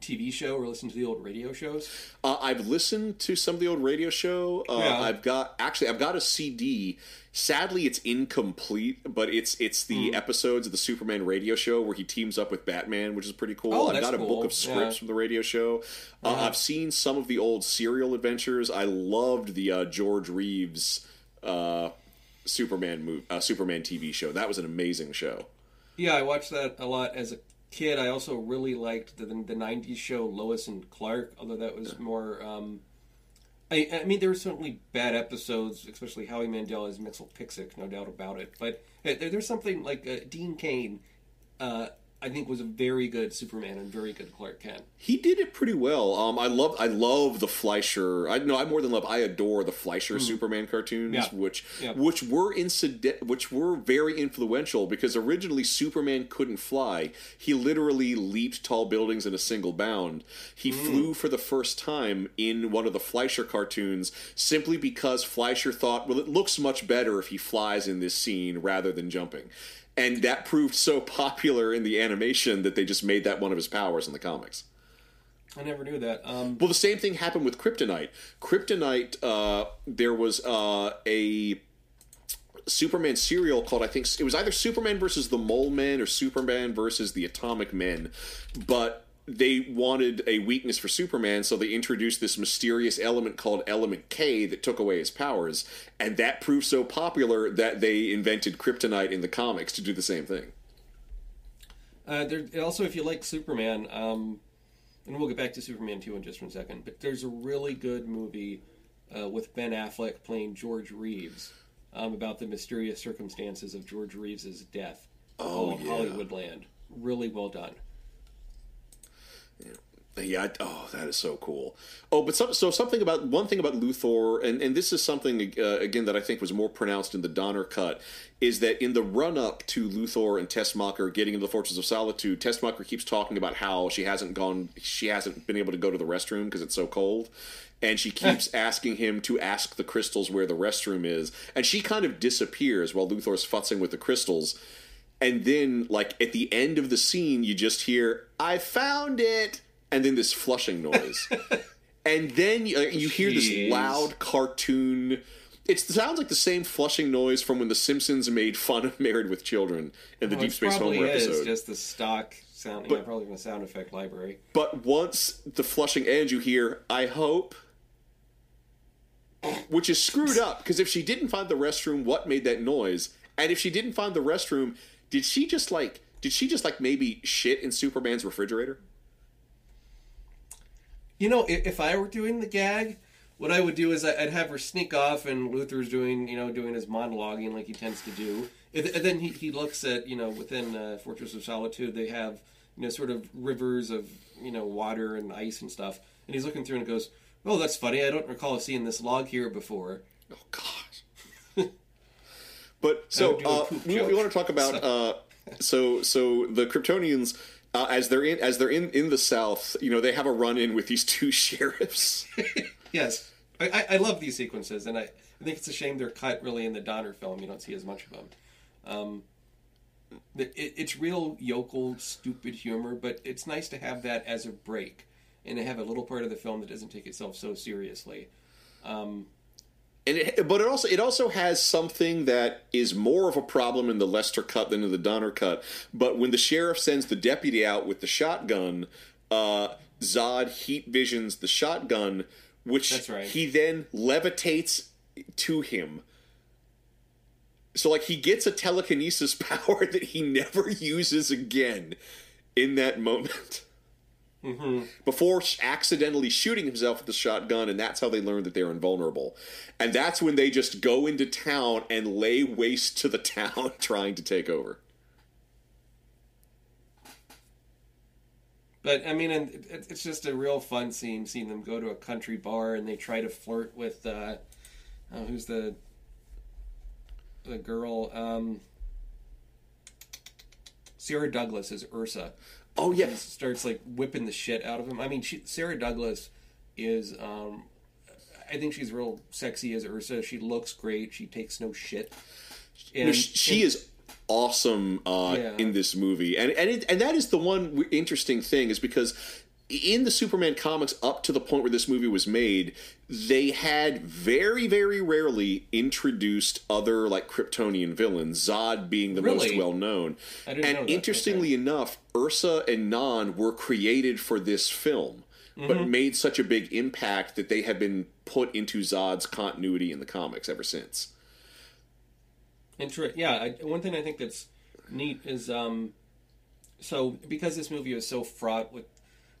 TV show or listen to the old radio shows?
Uh, I've listened to some of the old radio show. Uh,
Yeah.
I've got actually I've got a CD. Sadly, it's incomplete, but it's it's the
Hmm.
episodes of the Superman radio show where he teams up with Batman, which is pretty cool.
Oh,
I've got a book of scripts
Yeah.
From the radio show. Uh, I've seen some of the old serial adventures. I loved the uh, George Reeves uh, Superman move, uh, Superman TV show. That was an amazing show.
Yeah, I watched that a lot as a kid. I also really liked the the '90s show Lois and Clark, although that was more. Um, I, I mean, there were certainly bad episodes, especially Howie Mandel as Mister Mxyzptlk, no doubt about it. But uh, there, there's something like uh, Dean Cain. Uh, I think was a very good Superman and very good Clark Kent.
He did it pretty well. Um, I love, I love the Fleischer. I no, I more than love. I adore the Fleischer Superman cartoons.
Yeah.
which
Yeah.
which were incident, which were very influential because originally Superman couldn't fly. He literally leaped tall buildings in a single bound. He
Hmm.
flew for the first time in one of the Fleischer cartoons simply because Fleischer thought, well, it looks much better if he flies in this scene rather than jumping. And that proved so popular in the animation that they just made that one of his powers in the comics.
I never knew that. Um,
Well, the same thing happened with Kryptonite. Kryptonite, uh, there was uh, a Superman serial called I think it was either Superman versus the Mole Men or Superman versus the Atomic Men, but they wanted a weakness for Superman, so they introduced this mysterious element called Element K that took away his powers, and that proved so popular that they invented Kryptonite in the comics to do the same thing.
Uh, there, also, if you like Superman, um, and we'll get back to Superman 2 in just one second, but there's a really good movie uh, with Ben Affleck playing George Reeves um, about the mysterious circumstances of George Reeves' death.
Oh, yeah.
Hollywoodland. Really well done.
Yeah. I- Oh, that is so cool. Oh, but some, so something about one thing about Luthor, and and this is something uh, again that I think was more pronounced in the Donner cut, is that in the run up to Luthor and Tessmacher getting into the Fortress of Solitude, Tessmacher keeps talking about how she hasn't gone, she hasn't been able to go to the restroom because it's so cold. And she keeps asking him to ask the crystals where the restroom is. And she kind of disappears while Luthor's futzing with the crystals. And then, like, at the end of the scene, you just hear, I found it! And then this flushing noise. and then you, uh, you hear this loud cartoon. It sounds like the same flushing noise from when The Simpsons made fun of Married with Children in the
Well,
Deep Space Homer
is
episode.
just the stock sound,
But-
yeah, probably from the sound effect library.
But once the flushing ends, you hear, I hope. Which is screwed up because if she didn't find the restroom, what made that noise? And if she didn't find the restroom, did she just like did she just like maybe shit in Superman's refrigerator?
You know, if, if I were doing the gag, what I would do is I'd have her sneak off, and Luthor's doing, you know, doing his monologuing like he tends to do. And then he, he looks at, you know, within uh, Fortress of Solitude, they have, you know, sort of rivers of, you know, water and ice and stuff. And he's looking through and goes, "Oh, that's funny. I don't recall seeing this log here before."
Oh gosh. But so uh, we, we want to talk about uh, so so the Kryptonians uh, as they're in as they're in in the South, you know, they have a run in with these two sheriffs.
Yes, I, I, love these sequences, and I, I think it's a shame they're cut really in the Donner film. You don't see as much of them. Um, it, it's real yokel, stupid humor, but it's nice to have that as a break and to have a little part of the film that doesn't take itself so seriously.
And it, but it also it also has something that is more of a problem in the Lester cut than in the Donner cut. But when the sheriff sends the deputy out with the shotgun, uh, Zod heat visions the shotgun, which
right.
he then levitates to him. So like he gets a telekinesis power that he never uses again in that moment.
Mm-hmm.
Before sh- accidentally shooting himself with the shotgun, and that's how they learn that they're invulnerable. And that's when they just go into town and lay waste to the town trying to take over.
But I mean, and it, it's just a real fun scene seeing them go to a country bar and they try to flirt with uh, uh, who's the the girl um, Sarah Douglas is Ursa.
Oh yeah,
and starts like whipping the shit out of him. I mean, she, Sarah Douglas is. Um, I think she's real sexy as Ursa. She looks great. She takes no shit. And,
No, sh- she
and-
is awesome uh,
Yeah.
in this movie, and and it, and that is the one interesting thing is because in the Superman comics up to the point where this movie was made, they had very very rarely introduced other like Kryptonian villains, Zod being the most well known. And interestingly enough, Ursa and Non were created for this film.
Mm-hmm.
But made such a big impact that they have been put into Zod's continuity in the comics ever since.
Interesting. yeah, I, one thing I think that's neat is um, so because this movie was so fraught with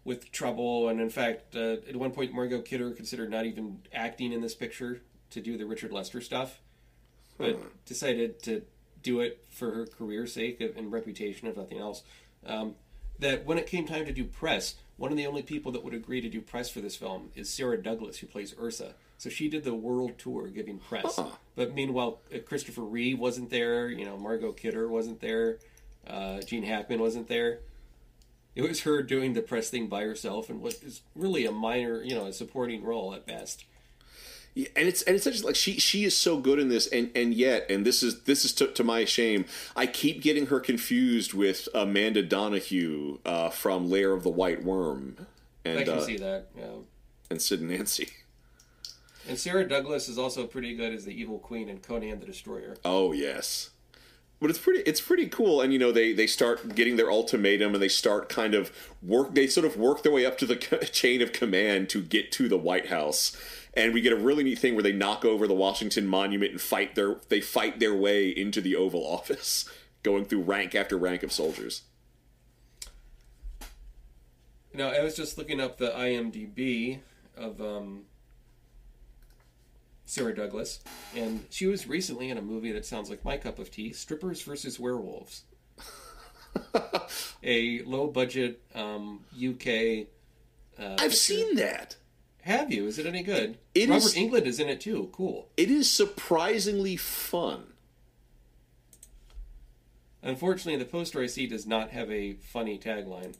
with trouble, and in fact, uh, at one point, Margot Kidder considered not even acting in this picture to do the Richard Lester stuff, but decided to do it for her career's sake and reputation, if nothing else. Um, that when it came time to do press, one of the only people that would agree to do press for this film is Sarah Douglas, who plays Ursa. So she did the world tour giving press.
Huh.
But meanwhile, uh, Christopher Reeve wasn't there. You know, Margot Kidder wasn't there. Uh, Gene Hackman wasn't there. It was her doing the press thing by herself, and what is really a minor, you know, a supporting role at best.
Yeah, and it's and it's such like she she is so good in this, and and yet, and this is this is to, to my shame. I keep getting her confused with Amanda Donohoe uh, from Lair of the White Worm, and
I can
uh,
see that. Yeah.
and Sid and Nancy.
And Sarah Douglas is also pretty good as the evil queen in Conan the Destroyer.
Oh yes, but it's pretty it's pretty cool. And you know they they start getting their ultimatum, and they start kind of work. They sort of work their way up to the chain of command to get to the White House. And we get a really neat thing where they knock over the Washington Monument and fight their they fight their way into the Oval Office, going through rank after rank of soldiers.
Know, I was just looking up the IMDb of um, Sarah Douglas, and she was recently in a movie that sounds like my cup of tea: Strippers versus Werewolves. a low budget um, UK. Uh,
I've
picture.
seen that.
Have you? Is it any good?
It
Robert
is-
Englund is in it too. Cool.
It is surprisingly fun.
Unfortunately, the poster I see does not have a funny tagline.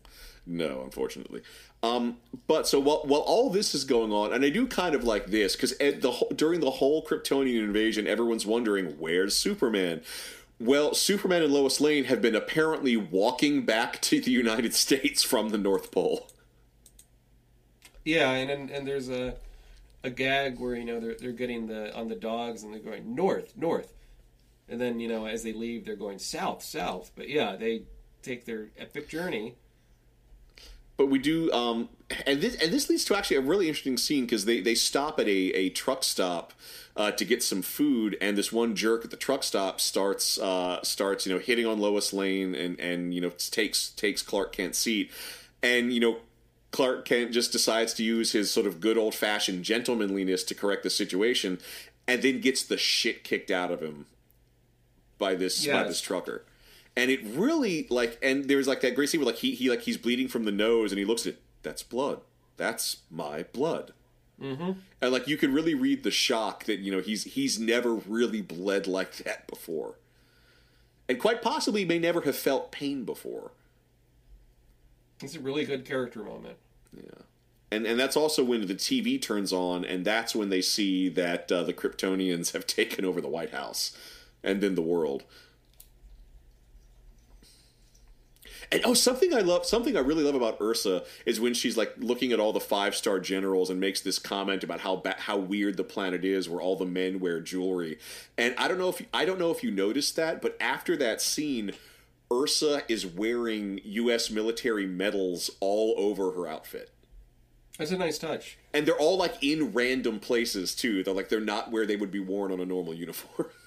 No, unfortunately. Um, but so while while all this is going on, and I do kind of like this because the during the whole Kryptonian invasion, everyone's wondering where's Superman. Well, Superman and Lois Lane have been apparently walking back to the United States from the North Pole.
Yeah, and and, and there's a a gag where you know they're they're getting the on the dogs and they're going north, north, and then you know as they leave they're going south, south. But yeah, they take their epic journey.
But we do, um, and this and this leads to actually a really interesting scene because they they stop at a a truck stop. Uh, to get some food, and this one jerk at the truck stop starts uh, starts you know hitting on Lois Lane and and you know takes takes Clark Kent's seat, and you know Clark Kent just decides to use his sort of good old fashioned gentlemanliness to correct the situation, and then gets the shit kicked out of him by this by this trucker. And it really like and there's like that great scene where like he he like he's bleeding from the nose and he looks at it, that's blood. That's my blood.
Mm-hmm.
And like you can really read the shock that, you know, he's he's never really bled like that before. And quite possibly may never have felt pain before.
It's a really good character moment.
Yeah and and that's also when the TV turns on, and that's when they see that uh, the Kryptonians have taken over the White House, and then the world. And oh, something I love, something I really love about Ursa is when she's like looking at all the five star generals and makes this comment about how ba- how weird the planet is, where all the men wear jewelry. And I don't know if I don't know if you noticed that, but after that scene, Ursa is wearing U.S. military medals all over her outfit
That's a nice touch.
and they're all like in random places too. They're like they're not where they would be worn on a normal uniform.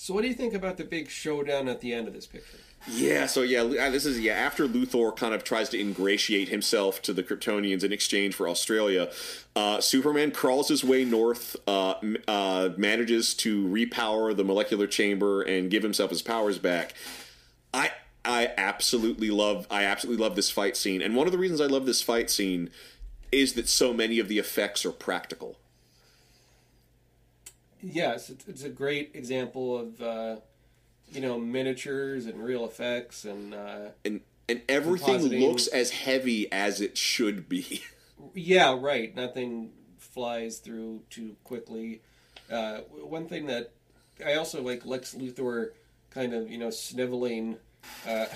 So, what do you think about the big showdown at the end of this picture?
Yeah, so yeah, uh, this is yeah after Luthor kind of tries to ingratiate himself to the Kryptonians in exchange for Australia. Uh, Superman crawls his way north, uh, uh, manages to repower the molecular chamber and give himself his powers back. I I absolutely love I absolutely love this fight scene, and one of the reasons I love this fight scene is that so many of the effects are practical.
Yes, it's, it's a great example of uh, you know miniatures and real effects and uh,
and and everything looks as heavy as it should be.
yeah, right. Nothing flies through too quickly. Uh, one thing that I also like Lex Luthor kind of you know sniveling, uh,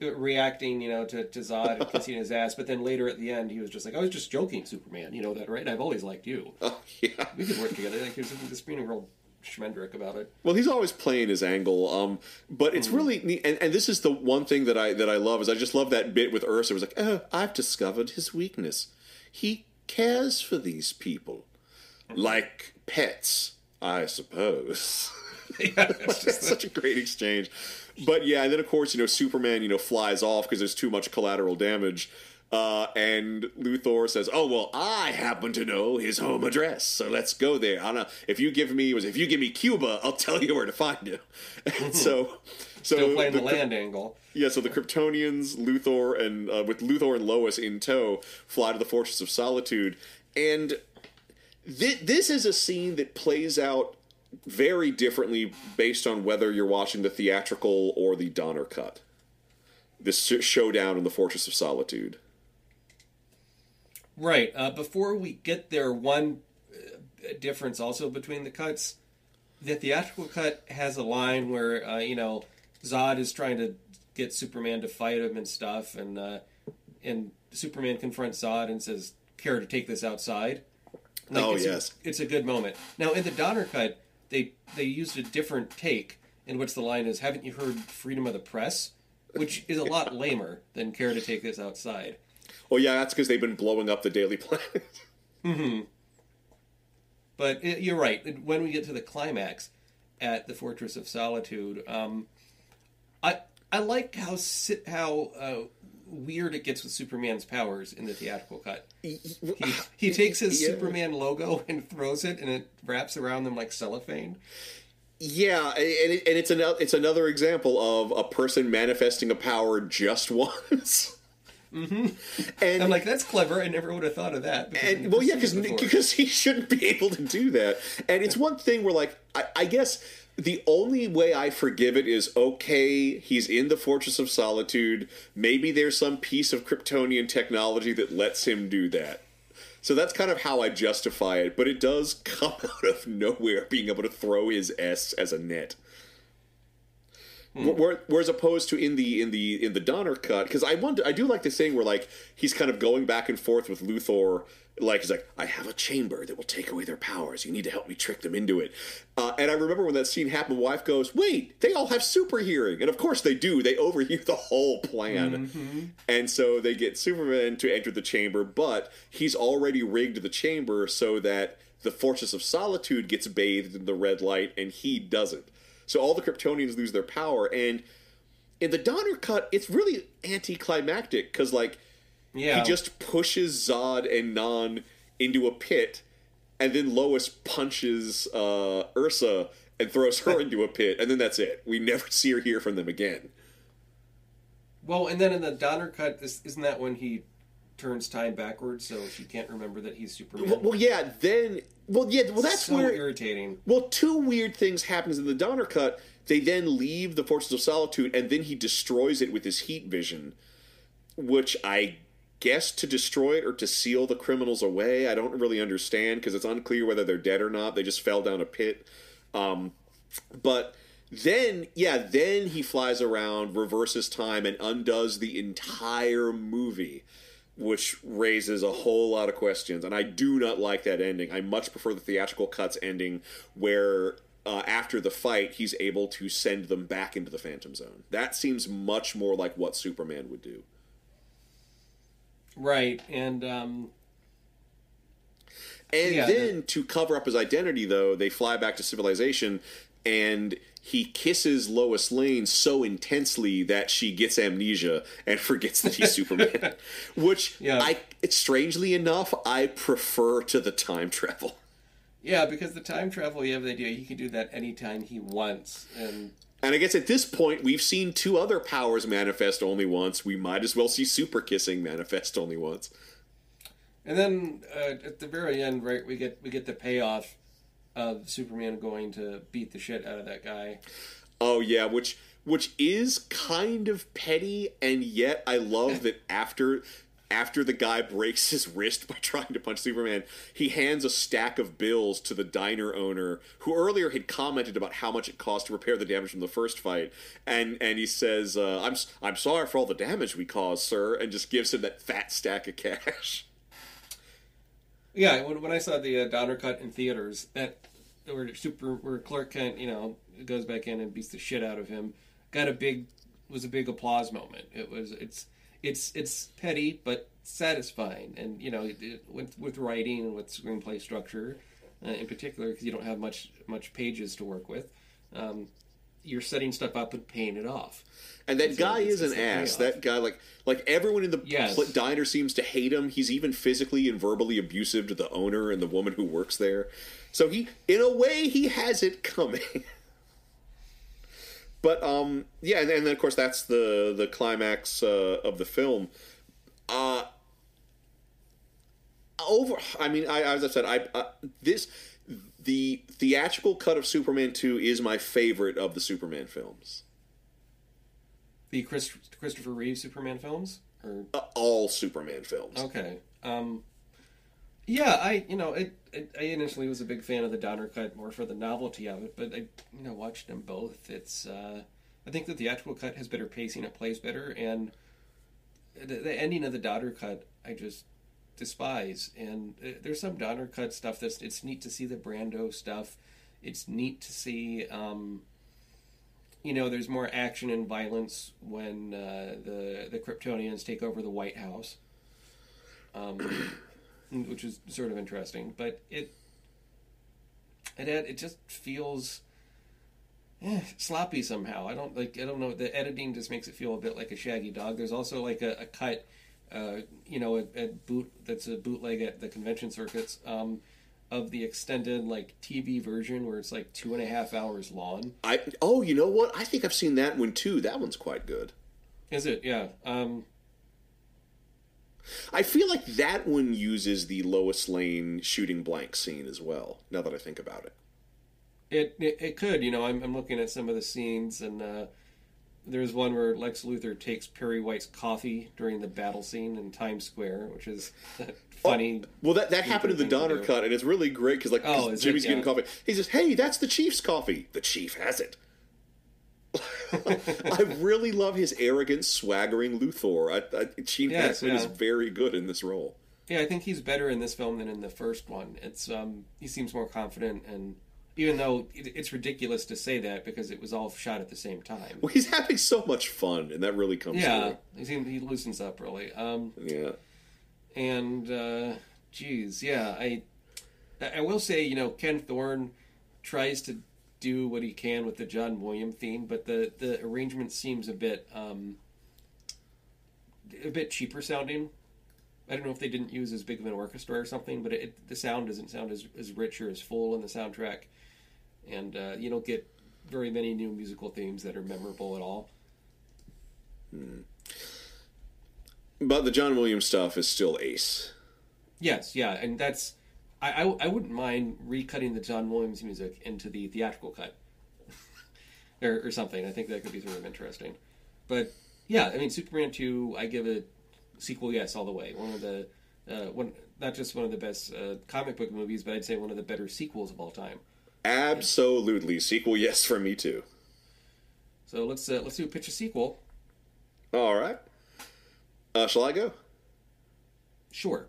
reacting you know to, to Zod and kissing his ass, but then later at the end he was just like I was just joking, Superman. You know that right? I've always liked you.
oh yeah.
We could work together. Like he was just being a real schmendrick about it.
Well, he's always playing his angle, um, but it's really neat. And, and this is the one thing that I that I love is I just love that bit with Ursa. It was like, oh, I've discovered his weakness. He cares for these people like pets, I suppose.
yeah, it's just
such a great exchange. But yeah, and then of course, you know, Superman, you know, flies off because there's too much collateral damage. Uh, and Luthor says, "Oh well, I happen to know his home address, so let's go there. I don't know if you give me was if you give me Cuba, I'll tell you where to find him." And so, so
still playing the,
the-
land angle.
yeah, so the Kryptonians, Luthor, and uh, with Luthor and Lois in tow, fly to the Fortress of Solitude, and thi- this is a scene that plays out very differently based on whether you're watching the theatrical or the Donner cut. This showdown in the Fortress of Solitude.
Right. Uh, before we get there, one uh, difference also between the cuts. The theatrical cut has a line where uh, you know Zod is trying to get Superman to fight him and stuff, and uh, and Superman confronts Zod and says, "Care to take this outside?" Like,
Oh,
it's a-
yes.
it's a good moment. Now in the Donner cut, they they used a different take in which the line is, "Haven't you heard freedom of the press?" Which is a lot lamer than "Care to take this outside."
Oh yeah, that's because they've been blowing up the Daily Planet.
But it, you're right. When we get to the climax at the Fortress of Solitude, um, I I like how how uh, weird it gets with Superman's powers in the theatrical cut. He, he takes his
Yeah.
Superman logo and throws it, and it wraps around them like cellophane.
Yeah, and, it, and it's another it's another example of a person manifesting a power just once. Mm-hmm. And
I'm like, that's clever. I never would have thought of that.
and well, yeah, because because he shouldn't be able to do that. And it's one thing where, like, I, I guess the only way I forgive it is okay. He's in the Fortress of Solitude. Maybe there's some piece of Kryptonian technology that lets him do that. So that's kind of how I justify it. But it does come out of nowhere, being able to throw his S as a net. Where- Whereas opposed to in the in the in the Donner cut, because I wonder, I do like this thing where like he's kind of going back and forth with Luthor, like he's like, I have a chamber that will take away their powers. You need to help me trick them into it. Uh, and I remember when that scene happened, wife goes, "Wait, they all have super hearing," and of course they do. They overhear the whole plan, and so they get Superman to enter the chamber, but he's already rigged the chamber so that the Fortress of Solitude gets bathed in the red light, and he doesn't. So all the Kryptonians lose their power, and in the Donner cut, it's really anticlimactic because like
yeah,
he just pushes Zod and Non into a pit, and then Lois punches uh, Ursa and throws her into a pit, and then that's it. We never see or hear from them again.
well, and then in the Donner cut, this, isn't that when he turns time backwards so she can't remember that he's Superman?
Well, well, yeah, then well, yeah, well, that's
so
where
irritating.
Well, two weird things happens in the Donner cut. They then leave the Fortress of Solitude, and then he destroys it with his heat vision, which I guess to destroy it or to seal the criminals away. I don't really understand because it's unclear whether they're dead or not. They just fell down a pit. Um, but then, yeah, then he flies around, reverses time, and undoes the entire movie which raises a whole lot of questions. And I do not like that ending. I much prefer the theatrical cuts ending where. Uh, after the fight, he's able to send them back into the Phantom Zone. That seems much more like what Superman would do.
Right, and um,
And
Yeah,
then to cover up his identity, though, they fly back to civilization. and he kisses Lois Lane so intensely that she gets amnesia and forgets that he's Superman. Which
Yeah.
I strangely enough, I prefer to the time travel.
Yeah, because the time travel, you have the idea he can do that anytime he wants, and
And I guess at this point, we've seen two other powers manifest only once. We might as well see super kissing manifest only once.
and then uh, at the very end, right, we get we get the payoff of Superman going to beat the shit out of that guy.
Oh yeah, which which is kind of petty, and yet I love that after after the guy breaks his wrist by trying to punch Superman, he hands a stack of bills to the diner owner who earlier had commented about how much it cost to repair the damage from the first fight, and and he says, uh, "I'm I'm sorry for all the damage we caused, sir," and just gives him that fat stack of cash.
Yeah, when, when I saw the uh, Donner cut in theaters, that where super where Clark Kent, you know, goes back in and beats the shit out of him, got a big was a big applause moment. It was it's it's it's petty but satisfying, and you know, it, it, with with writing and with screenplay structure, uh, in particular, because you don't have much much pages to work with. Um, you're setting stuff up and paying it off.
And that
So
guy is an ass.
payoff.
That guy, like, like everyone in the
Yes.
diner seems to hate him. He's even physically and verbally abusive to the owner and the woman who works there. So he, in a way, he has it coming. but um, yeah, and, and then of course that's the the climax uh, of the film. Uh, over. I mean, I as I said, I uh, this the theatrical cut of Superman two is my favorite of the Superman films.
The Chris, Christopher Reeve Superman films, or
Uh, all Superman films.
Okay. Um, yeah, I you know it, it, I initially was a big fan of the Donner cut more for the novelty of it, but I you know watched them both. It's uh, I think the theatrical cut has better pacing, it plays better, and the, the ending of the Donner cut I just despise. And uh, there's some Donner cut stuff that's it's neat to see the Brando stuff. It's neat to see. Um, you know, there's more action and violence when uh, the the Kryptonians take over the White House, um, which is sort of interesting. But it it had, it just feels eh, sloppy somehow. I don't like. I don't know. The editing just makes it feel a bit like a Shaggy Dog. There's also like a, a cut, uh, you know, at, at boot that's a bootleg at the convention circuits. Um, of the extended like TV version where it's like two and a half hours long.
I oh, you know what? I think I've seen that one too. That one's quite good.
Is it? Yeah. Um,
I feel like that one uses the Lois Lane shooting blank scene as well. Now that I think about it,
it, it it could. You know, I'm I'm looking at some of the scenes, and uh, there's one where Lex Luthor takes Perry White's coffee during the battle scene in Times Square, which is funny.
well, that that happened in the Donner
do.
cut, and it's really great because like
Oh, is it?
Jimmy's getting coffee. He says, "Hey, that's the Chief's coffee. The Chief has it." I really love his arrogant, swaggering Luthor. I, I, Gene
Yes,
Hackman is very good in this role.
Yeah, I think he's better in this film than in the first one. It's um, he seems more confident, and even though it, it's ridiculous to say that because it was all shot at the same time.
Well, he's having so much fun, and that really comes
Yeah, he seems, he loosens up really. Um.
Yeah.
and uh geez yeah i i will say you know ken thorne tries to do what he can with the john william theme but the the arrangement seems a bit um a bit cheaper sounding. I don't know if they didn't use as big of an orchestra or something but it, the sound doesn't sound as, as rich or as full in the soundtrack. And uh, you don't get very many new musical themes that are memorable at all.
But the John Williams stuff is still ace.
Yes, yeah, and that's I, I, I wouldn't mind recutting the John Williams music into the theatrical cut or, or something. I think that could be sort of interesting. But yeah, I mean, Superman two, I give it sequel yes all the way. One of the uh, one not just one of the best uh, comic book movies, but I'd say one of the better sequels of all time.
Absolutely. Sequel, yes, for me too.
So let's uh, let's do a pitch a sequel.
All right. Uh, shall I go?
Sure.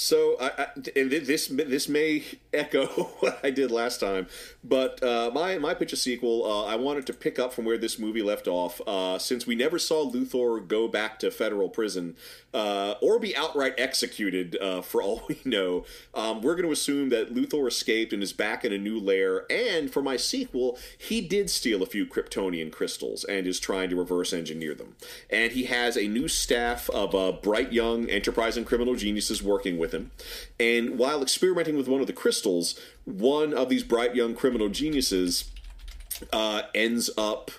So, I, I, and this this may echo what I did last time, but uh, my my pitch a sequel. Uh, I wanted to pick up from where this movie left off. Uh, since we never saw Luthor go back to federal prison uh, or be outright executed, uh, for all we know, um, we're going to assume that Luthor escaped and is back in a new lair. And for my sequel, he did steal a few Kryptonian crystals and is trying to reverse engineer them. And he has a new staff of uh, bright young enterprising criminal geniuses working with him. And while experimenting with one of the crystals, one of these bright young criminal geniuses uh, ends up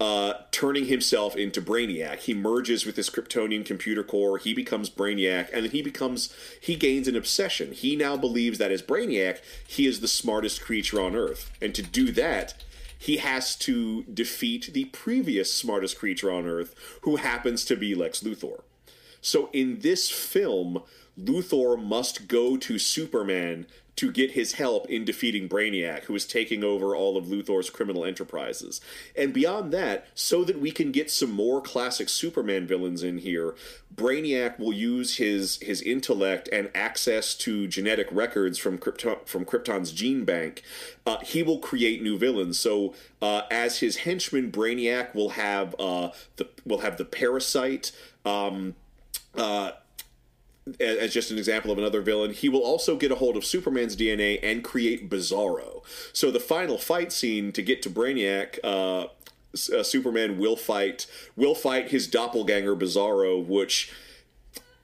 uh, turning himself into Brainiac. He merges with this Kryptonian computer core. He becomes Brainiac, and then he becomes he gains an obsession. He now believes that as Brainiac, he is the smartest creature on Earth, and to do that. He has to defeat the previous smartest creature on Earth, who happens to be Lex Luthor. So in this film, Luthor must go to Superman to get his help in defeating Brainiac, who is taking over all of Luthor's criminal enterprises. And beyond that, so that we can get some more classic Superman villains in here, Brainiac will use his his intellect and access to genetic records from Krypton, from Krypton's gene bank. Uh, he will create new villains. So uh, as his henchman, Brainiac will have uh, the will have the parasite. Um, uh, as just an example of another villain, he will also get a hold of Superman's DNA and create Bizarro. So the final fight scene to get to Brainiac, uh, uh, Superman will fight will fight his doppelganger Bizarro, which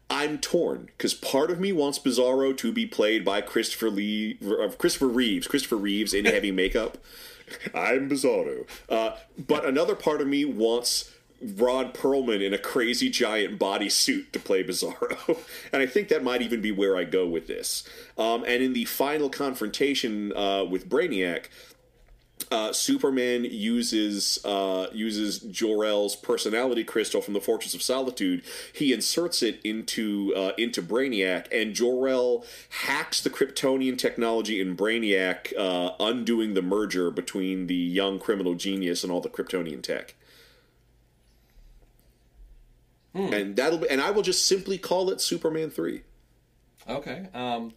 I'm torn because part of me wants Bizarro to be played by Christopher Lee, uh, Christopher Reeves, Christopher Reeves in heavy makeup. I'm Bizarro, uh, but another part of me wants Ron Perlman in a crazy giant bodysuit to play Bizarro. and I think that might even be where I go with this. Um, and in the final confrontation uh, with Brainiac, uh, Superman uses uh, uses Jor-El's personality crystal from the Fortress of Solitude. He inserts it into uh, into Brainiac, and Jor-El hacks the Kryptonian technology in Brainiac, uh, undoing the merger between the young criminal genius and all the Kryptonian tech. And that'll be, and I will just simply call it Superman three.
Okay. Um,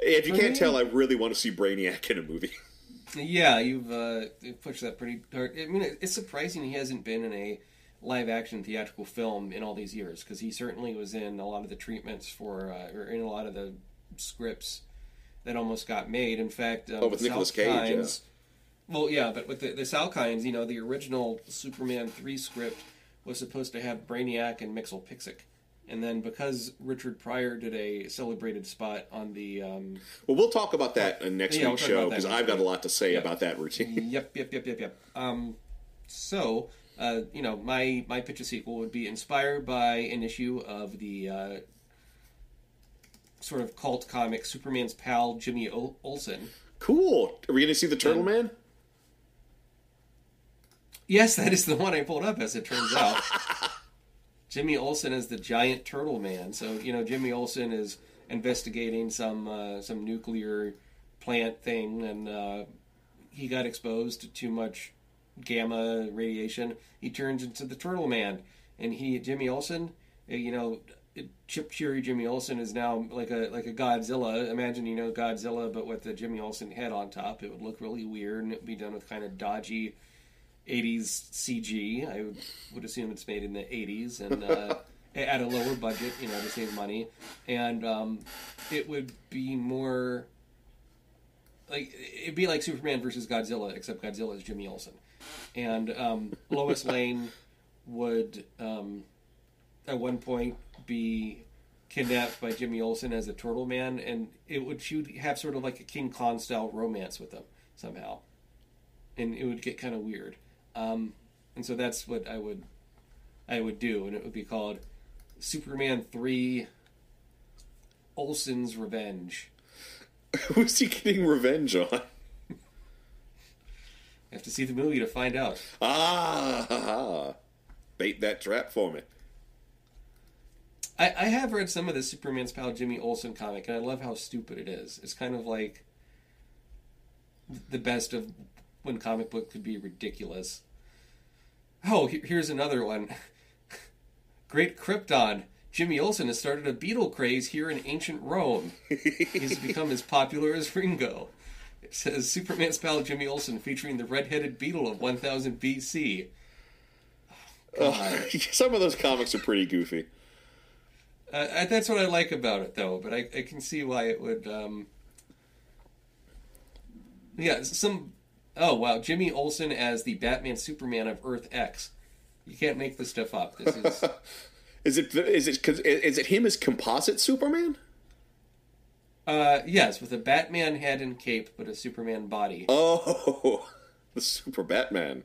If you can't tell, I really want to see Brainiac in a movie.
yeah, you've uh, pushed that pretty hard. I mean, it's surprising he hasn't been in a live action theatrical film in all these years because he certainly was in a lot of the treatments for uh, or in a lot of the scripts that almost got made. In fact, um,
Oh, with
the
Nicolas Cage, yeah.
Well, yeah, but with the, the Salkinds, you know, the original Superman 3 script was supposed to have Brainiac and Mxyzptlk. And then because Richard Pryor did a celebrated spot on the. Um,
Well, we'll talk about that in next
Yeah,
week's
we'll
show because I've got a lot to say
Yeah.
about that routine.
yep, yep, yep, yep, yep. Um, so, uh, you know, my, my pitch a sequel would be inspired by an issue of the uh, sort of cult comic Superman's pal Jimmy Ol- Olsen.
cool. Are we going to see the Turtle Man?
Yes, that is the one I pulled up, as it turns out. Jimmy Olsen is the giant turtle man. So you know, Jimmy Olsen is investigating some uh, some nuclear plant thing, and uh, he got exposed to too much gamma radiation. He turns into the turtle man, and he Jimmy Olsen, uh, you know. Chip Fury Jimmy Olsen is now like a like a Godzilla. Imagine you know Godzilla, but with the Jimmy Olsen head on top. It would look really weird, and it would be done with kind of dodgy 80s CG. I would, would assume it's made in the 80s and uh, at a lower budget, you know, to save money. And um, it would be more like it'd be like Superman versus Godzilla, except Godzilla is Jimmy Olsen, and um, Lois Lane would um, at one point be kidnapped by Jimmy Olsen as a Turtle Man, and it would she would have sort of like a King Kong style romance with him somehow, and it would get kind of weird. Um, and so that's what I would I would do, and it would be called Superman Three Olsen's Revenge.
Who's he getting revenge on?
You have to see the movie to find out.
Ah, ha, ha. bait that trap for me.
I, I have read some of the Superman's pal Jimmy Olsen comic, and I love how stupid it is. It's kind of like the best of when comic book could be ridiculous. Oh, here's another one. Great Krypton. Jimmy Olsen has started a beetle craze here in ancient Rome. He's become as popular as Ringo. It says Superman's pal Jimmy Olsen featuring the red-headed beetle of 1000 BC.
Some of those comics are pretty goofy.
Uh, that's what I like about it, though. But I, I can see why it would. Um... Yeah, some. Oh wow, Jimmy Olsen as the Batman Superman of Earth X. You can't make this stuff up. This is
Is it is it is it him as composite Superman?
uh yes, with a Batman head and cape, but a Superman body.
Oh, the Super Batman.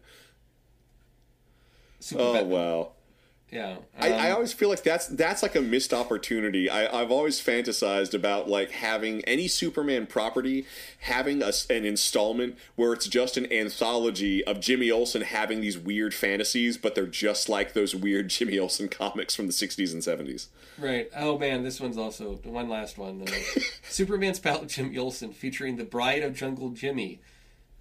Super
Oh
Batman.
wow.
Yeah,
I, I
um,
always feel like that's that's like a missed opportunity. I, I've always fantasized about like having any Superman property having a, an installment where it's just an anthology of Jimmy Olsen having these weird fantasies, but they're just like those weird Jimmy Olsen comics from the '60s and '70s.
Right. Oh man, this one's also one last one. Uh, Superman's pal Jimmy Olsen featuring the Bride of Jungle Jimmy.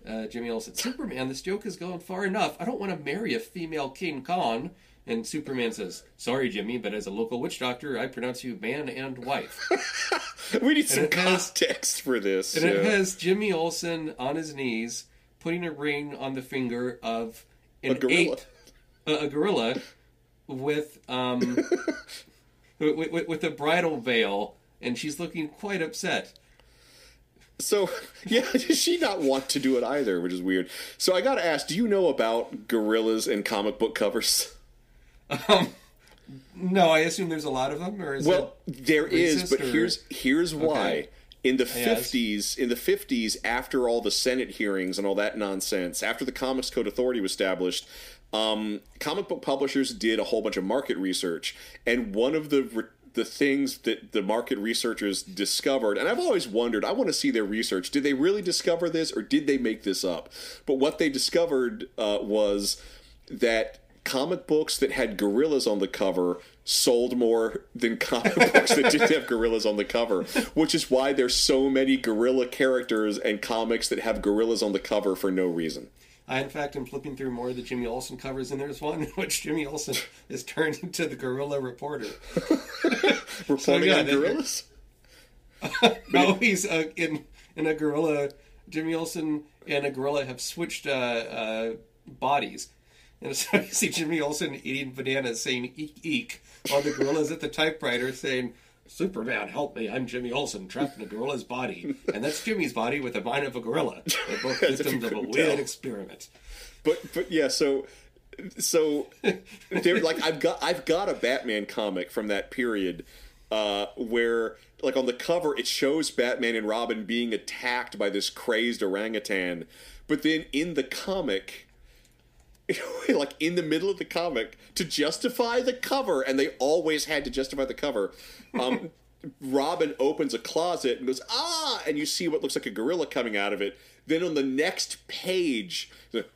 Uh, Jimmy Olsen, Superman, this joke is going far enough. I don't want to marry a female King Kong. And Superman says, "Sorry, Jimmy, but as a local witch doctor, I pronounce you man and wife."
We need some
it has-
context for this.
And it has Jimmy Olsen on his knees putting a ring on the finger of an
a gorilla.
ape a, a gorilla with um with, with, with a bridal veil, and she's looking quite upset.
So yeah, does she not want to do it either, which is weird. So I gotta ask, do you know about gorillas and comic book covers?
No, I assume there's a lot of them, or is
Well, there is, but
or-
here's here's why.
Okay.
In the
Yes.
fifties, in the fifties, after all the Senate hearings and all that nonsense, after the Comics Code Authority was established, um, comic book publishers did a whole bunch of market research, and one of the re- the things that the market researchers discovered, and I've always wondered, I want to see their research. Did they really discover this, or did they make this up? But what they discovered uh, was that comic books that had gorillas on the cover sold more than comic books that didn't have gorillas on the cover, which is why there's so many gorilla characters and comics that have gorillas on the cover for no reason.
I, in fact, am flipping through more of the Jimmy Olsen covers, and there's one in which Jimmy Olsen is turned into the gorilla reporter.
Reporting
yeah,
on gorillas?
No, he's uh, in in a gorilla. Jimmy Olsen and a gorilla have switched uh, uh, bodies, and so you see Jimmy Olsen eating bananas, saying "eek eek," while the gorilla's at the typewriter saying. Superman, help me! I'm Jimmy Olsen, trapped in a gorilla's body, and that's Jimmy's body with the mind of a gorilla. They're both
As if you
victims of a weird
tell.
experiment.
But but yeah, so so they're like I've got I've got a Batman comic from that period uh, where like on the cover it shows Batman and Robin being attacked by this crazed orangutan, but then in the comic. like in the middle of the comic to justify the cover, and they always had to justify the cover. Um, Robin opens a closet and goes, ah, and you see what looks like a gorilla coming out of it. Then on the next page,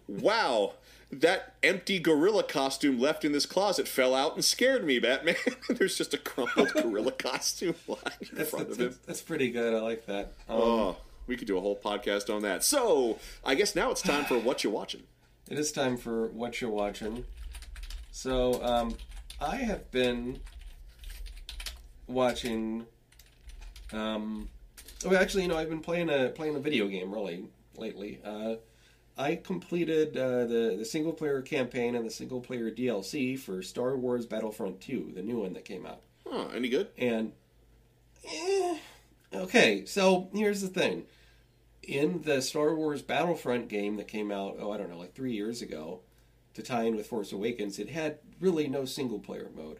wow, that empty gorilla costume left in this closet fell out and scared me, Batman. There's just a crumpled gorilla costume lying in
That's,
front
that's,
of him.
that's pretty good. I like that. Um,
Oh, we could do a whole podcast on that. So, I guess now it's time for what you're watching.
It is time for what you're watching. So, um, I have been watching. Um, oh, actually, you know, I've been playing a playing a video game really lately. Uh, I completed uh, the the single player campaign and the single player DLC for Star Wars Battlefront Two, the new one that came out.
Oh, any good?
And eh, okay, so here's the thing. In the Star Wars Battlefront game that came out, oh, I don't know, like three years ago, to tie in with Force Awakens, it had really no single player mode.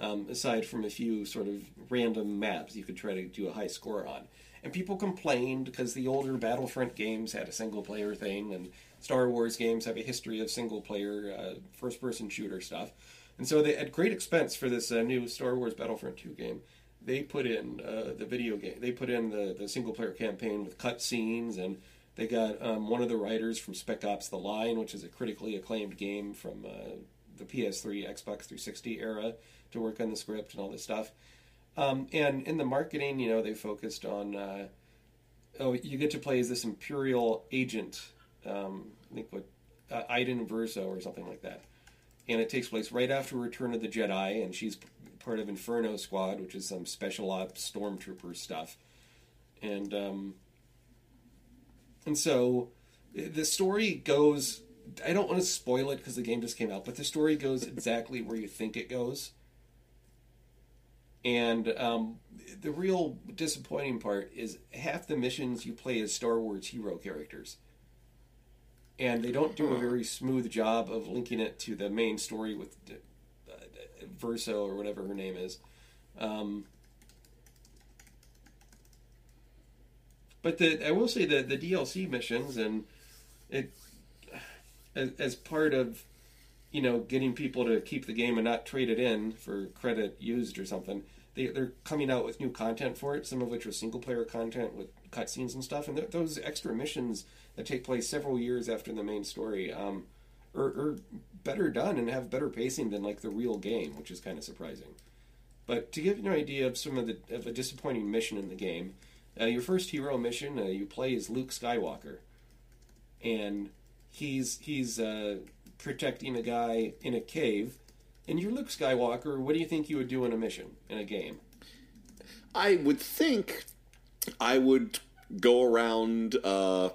Um, aside from a few sort of random maps you could try to do a high score on. And people complained because the older Battlefront games had a single player thing, and Star Wars games have a history of single player uh, first person shooter stuff. And so they, at great expense for this uh, new Star Wars Battlefront 2 game, they put in uh, the video game. They put in the, the single player campaign with cut scenes, and they got um, one of the writers from Spec Ops: The Line, which is a critically acclaimed game from uh, the PS3, Xbox 360 era, to work on the script and all this stuff. Um, and in the marketing, you know, they focused on uh, oh, you get to play as this Imperial agent. Um, I think what uh, Iden Verso or something like that. and it takes place right after Return of the Jedi, and she's part of Inferno Squad, which is some special ops stormtrooper stuff, and um, and so uh, the story goes. I don't want to spoil it because the game just came out, but the story goes exactly where you think it goes. And um, the real disappointing part is half the missions you play as Star Wars hero characters. And they don't do a very smooth job of linking it to the main story with Verso or whatever her name is. Um, but the I will say that the DLC missions and it as, as part of you know getting people to keep the game and not trade it in for credit used or something. They, they're coming out with new content for it, some of which was single player content with cutscenes and stuff. And th- those extra missions that take place several years after the main story um, are, are better done and have better pacing than like the real game, which is kind of surprising. But to give you an idea of some of the of a disappointing mission in the game, uh, your first hero mission, uh, you play is Luke Skywalker, and he's he's uh, protecting a guy in a cave. And you're Luke Skywalker. What do you think you would do in a mission in a game?
I would think I would go around uh,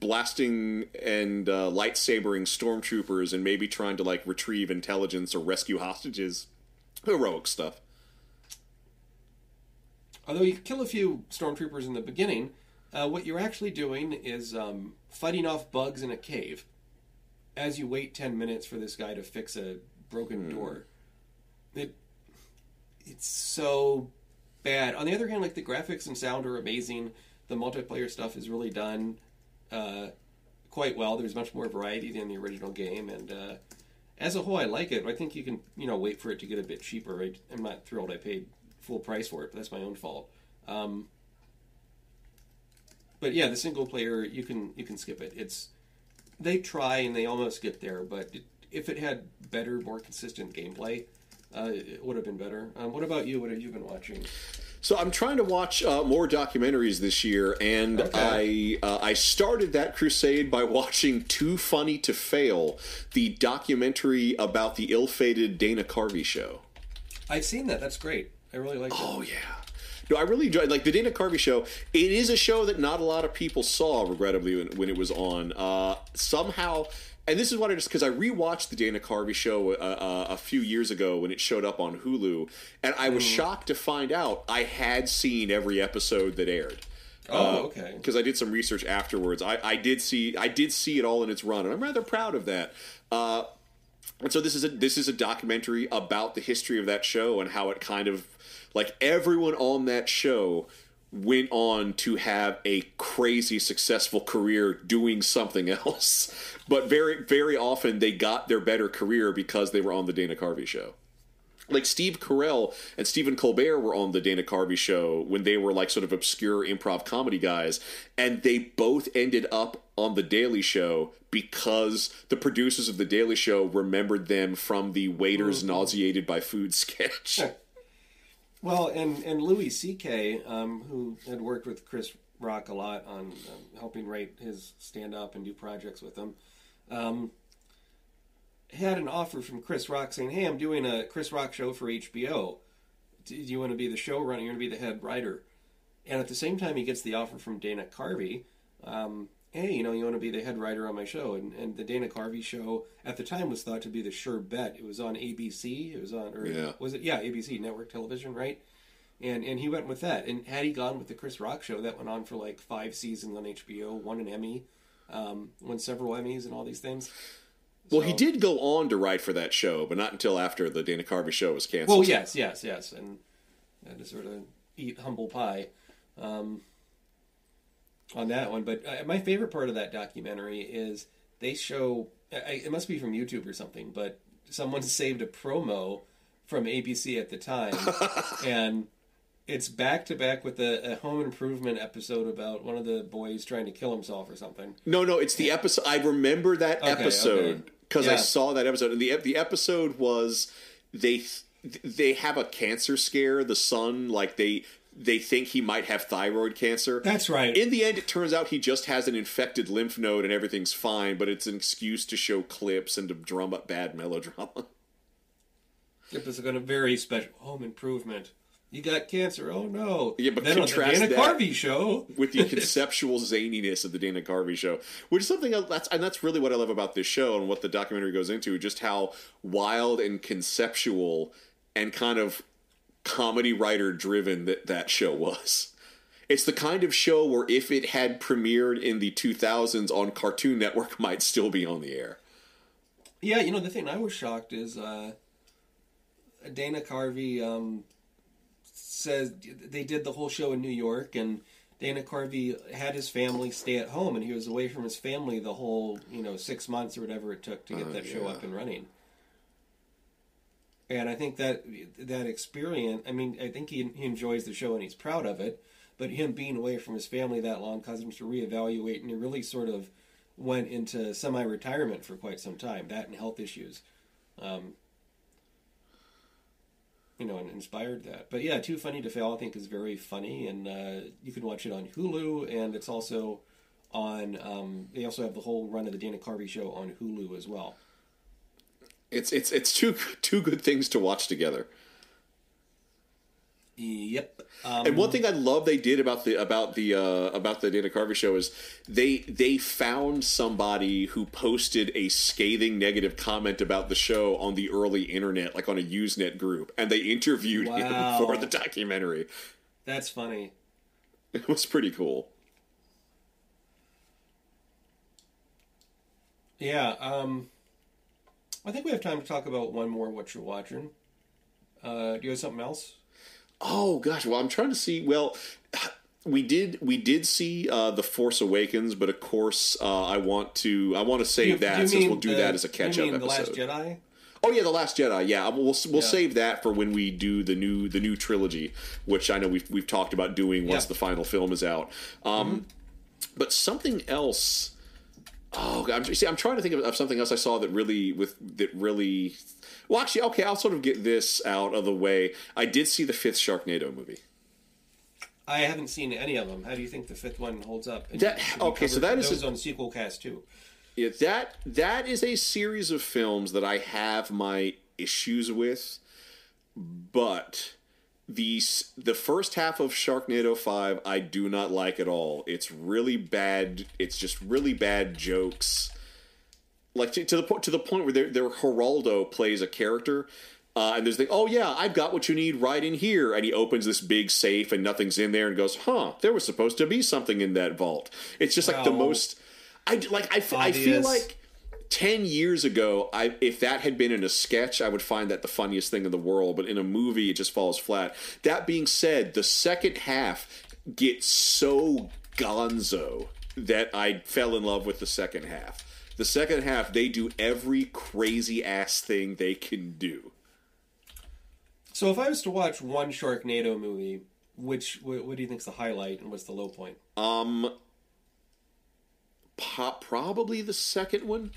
blasting and uh, lightsabering stormtroopers and maybe trying to like retrieve intelligence or rescue hostages. Heroic stuff.
Although you kill a few stormtroopers in the beginning, uh, what you're actually doing is um, fighting off bugs in a cave as you wait 10 minutes for this guy to fix a broken door. It it's so bad. On the other hand, like the graphics and sound are amazing. The multiplayer stuff is really done uh, quite well. There's much more variety than the original game, and uh, as a whole, I like it. I think you can, you know, wait for it to get a bit cheaper. I, I'm not thrilled I paid full price for it, but that's my own fault. Um, but yeah, the single player you can you can skip it. It's they try and they almost get there, but it, if it had better, more consistent gameplay, uh, it would have been better. Um, what about you? What have you been watching?
So I'm trying to watch uh, more documentaries this year, and
Okay.
I uh, I started that crusade by watching Too Funny to Fail, the documentary about the ill-fated Dana Carvey show.
I've seen that. That's great. I really like it.
Oh yeah. No, I really enjoyed like the Dana Carvey show. It is a show that not a lot of people saw, regrettably, when, when it was on. Uh, somehow, and this is what I just because I rewatched the Dana Carvey show uh, uh, a few years ago when it showed up on Hulu, and I was shocked to find out I had seen every episode that aired.
Oh, okay.
Because I did some research afterwards. I, I did see I did see it all in its run, and I'm rather proud of that. Uh, and so this is a this is a documentary about the history of that show and how it kind of like everyone on that show went on to have a crazy successful career doing something else. But very very often they got their better career because they were on the Dana Carvey show. Like Steve Carell and Stephen Colbert were on the Dana Carvey show when they were like sort of obscure improv comedy guys, and they both ended up on the Daily Show because the producers of the Daily Show remembered them from the waiters mm-hmm. nauseated by food sketch.
Well, and and Louis C.K., um, who had worked with Chris Rock a lot on um, helping write his stand up and do projects with him, um, had an offer from Chris Rock saying, "Hey, I'm doing a Chris Rock show for HBO. Do you want to be the showrunner? You're going to be the head writer." And at the same time, he gets the offer from Dana Carvey. Um, hey, you know, you want to be the head writer on my show? And, and the Dana Carvey show at the time was thought to be the sure bet. It was on ABC. It was on, or
Yeah.
was it? Yeah, ABC network television, right? And and he went with that. And had he gone with the Chris Rock show, that went on for like five seasons on HBO, won an Emmy, um, won several Emmys, and all these things.
Well, he did go on to write for that show, but not until after the Dana Carvey show was canceled.
Well, yes, yes, yes, and had to sort of eat humble pie um, on that one. But uh, my favorite part of that documentary is they show. I, it must be from YouTube or something, but someone saved a promo from ABC at the time, and it's back to back with a, a Home Improvement episode about one of the boys trying to kill himself or something.
No, no, it's the episode. I remember that
Okay,
episode
okay.
because I saw that episode. And the the episode was they they have a cancer scare. The son, like they they think he might have thyroid cancer.
That's right.
In the end, it turns out he just has an infected lymph node and everything's fine, but it's an excuse to show clips and to drum up bad melodrama.
This is going to very special home improvement. You got cancer. Oh no!
Yeah, but
then on the
contrast
Dana Carvey show
with the conceptual zaniness of the Dana Carvey show, which is something that's and that's really what I love about this show and what the documentary goes into, just how wild and conceptual and kind of comedy writer driven that that show was. It's the kind of show where if it had premiered in the 2000s on Cartoon Network, might still be on the air.
Yeah, you know the thing I was shocked is uh, Dana Carvey um, says they did the whole show in New York, and Dana Carvey had his family stay at home, and he was away from his family the whole you know six months or whatever it took to get
Oh,
that show up and running. And I think that that experience, I mean, I think he, he enjoys the show and he's proud of it. But him being away from his family that long caused him to reevaluate, and he really sort of went into semi-retirement for quite some time. That and health issues, um, you know, and inspired that. But yeah, Too Funny to Fail, I think, is very funny, and uh, you can watch it on Hulu, and it's also on. Um, they also have the whole run of the Dana Carvey show on Hulu as well.
It's it's it's two two good things to watch together.
Yep. Um,
And one thing I love they did about the about the uh, about the Dana Carvey show is they they found somebody who posted a scathing negative comment about the show on the early internet, like on a Usenet group, and they interviewed
Wow.
him for the documentary.
that's funny.
It was pretty cool.
Yeah. Um, I think we have time to talk about one more. What you're watching? Uh, do you have something else?
Oh gosh, well I'm trying to see. Well, we did we did see uh, the Force Awakens, but of course uh, I want to I want to save
Do you-
that
do
since we'll do
the-
that as a catch up episode.
The Last Jedi.
Oh yeah, the Last Jedi. Yeah, we'll we'll
Yeah.
save that for when we do the new the new trilogy, which I know we've we've talked about doing once
Yeah.
the final film is out. Um, But something else. Oh, I'm see. I'm trying to think of, of something else I saw that really with that really. Well, actually, okay. I'll sort of get this out of the way. I did see the fifth Sharknado movie.
I haven't seen any of them. How do you think the fifth one holds up? And
That- okay, so that is
those
a-
on sequel cast too.
Yeah, that that is a series of films that I have my issues with, but the the first half of Sharknado Five I do not like at all. It's really bad. It's just really bad jokes, like to, to the point to the point where their Geraldo plays a character. Uh, and there's the oh yeah I've got what you need right in here and he opens this big safe and nothing's in there and goes huh there was supposed to be something in that vault it's just like the most I like I I feel like 10 years ago I if that had been in a sketch I would find that the funniest thing in the world but in a movie it just falls flat. That being said the second half gets so gonzo that I fell in love with the second half. The second half they do every crazy ass thing they can do.
So if I was to watch one Sharknado movie, which what, what do you think is the highlight and what's the low point?
um probably the second one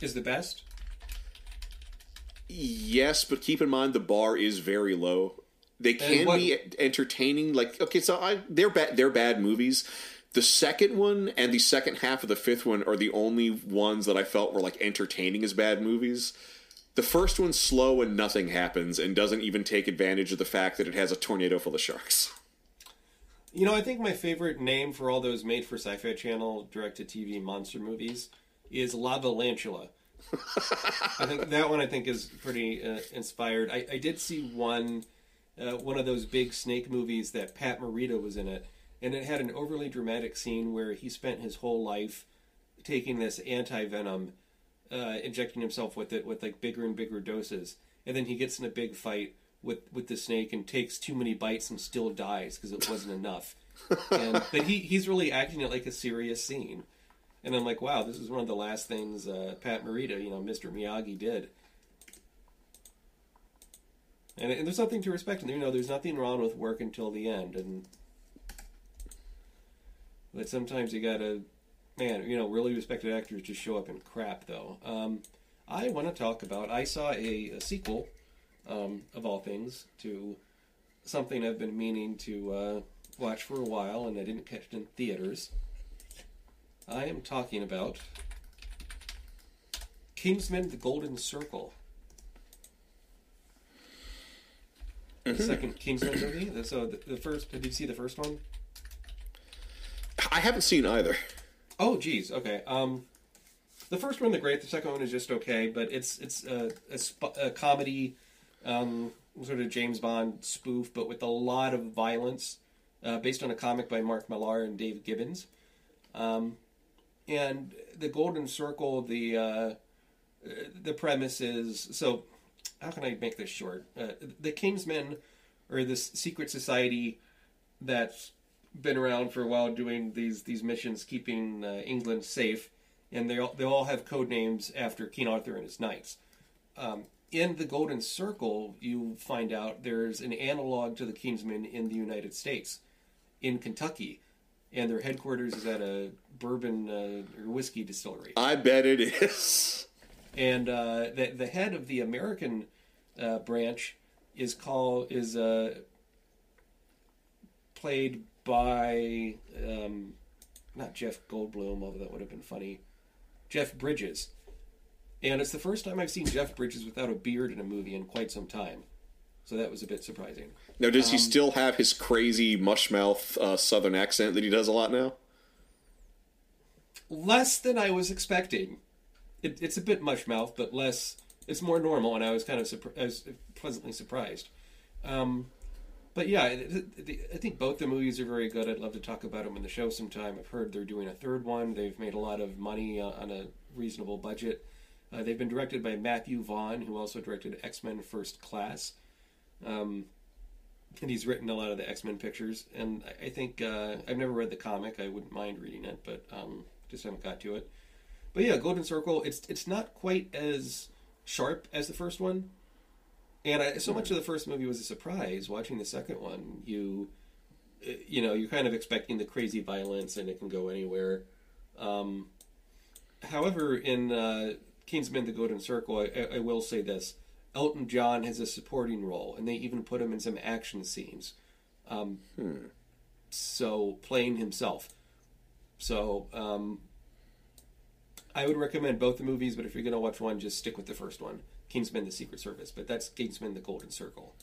Is the best?
Yes, but keep in mind the bar is very low. They can
what-
be entertaining. Like okay, so I they're bad. They're bad movies. The second one and the second half of the fifth one are the only ones that I felt were like entertaining as bad movies. The first one's slow and nothing happens and doesn't even take advantage of the fact that it has a tornado full of sharks.
You know, I think my favorite name for all those made for Sci-Fi Channel direct-to-TV monster movies is Lava Lantula. I think that one I think is pretty uh, inspired. I, I did see one uh, one of those big snake movies that Pat Morita was in it, and it had an overly dramatic scene where he spent his whole life taking this anti venom, uh, injecting himself with it with like bigger and bigger doses, and then he gets in a big fight with with the snake and takes too many bites and still dies because it wasn't enough. And but he he's really acting it like a serious scene, and I'm like, wow, this is one of the last things uh, Pat Morita, you know, Mr. Miyagi did. And, and there's nothing to respect. And you know, there's nothing wrong with work until the end. And but sometimes you gotta, man, you know, really respected actors just show up in crap. Though, um, I want to talk about. I saw a, a sequel, um, of all things, to something I've been meaning to uh, watch for a while, and I didn't catch it in theaters. I am talking about Kingsman: The Golden Circle. The second Kingsman movie. So the, the first. Did you see the first one?
I haven't seen either.
Oh, geez. Okay. Um, the first one, the great. The second one is just okay, but it's it's a, a, sp- a comedy, um, sort of James Bond spoof, but with a lot of violence, uh, based on a comic by Mark Millar and Dave Gibbons. Um, and the Golden Circle, the uh, the premise is so. How can I make this short? Uh, the Kingsmen, or this secret society that's been around for a while doing these these missions, keeping uh, England safe, and they all, they all have code names after King Arthur and his knights. Um, in the Golden Circle, you find out there's an analog to the Kingsmen in the United States, in Kentucky, and their headquarters is at a bourbon uh, or whiskey distillery.
I bet it is.
And uh, the the head of the American uh, branch is called is uh, played by um, not Jeff Goldblum, although that would have been funny. Jeff Bridges, and it's the first time I've seen Jeff Bridges without a beard in a movie in quite some time. So that was a bit surprising.
Now, does he
Um,
still have his crazy mushmouth uh, southern accent that he does a lot now?
less than I was expecting. It, it's a bit mush mouth, but less. It's more normal, and I was kind of surpri- I was pleasantly surprised. Um, but yeah, I think both the movies are very good. I'd love to talk about them in the show sometime. I've heard they're doing a third one. They've made a lot of money uh, on a reasonable budget. Uh, they've been directed by Matthew Vaughn, who also directed X Men First Class. Um, and he's written a lot of the X Men pictures. And I, I think uh, I've never read the comic. I wouldn't mind reading it, but um, just haven't got to it. But yeah, Golden Circle. It's it's not quite as sharp as the first one, and I, so much of the first movie was a surprise. Watching the second one, you uh, you know you're kind of expecting the crazy violence, and it can go anywhere. Um, however, in uh, Kingsman: The Golden Circle, I, I, I will say this: Elton John has a supporting role, and they even put him in some action scenes. Um, So playing himself. So um, I would recommend both the movies, but if you're going to watch one, just stick with the first one, Kingsman: The Secret Service. But that's Kingsman: The Golden Circle.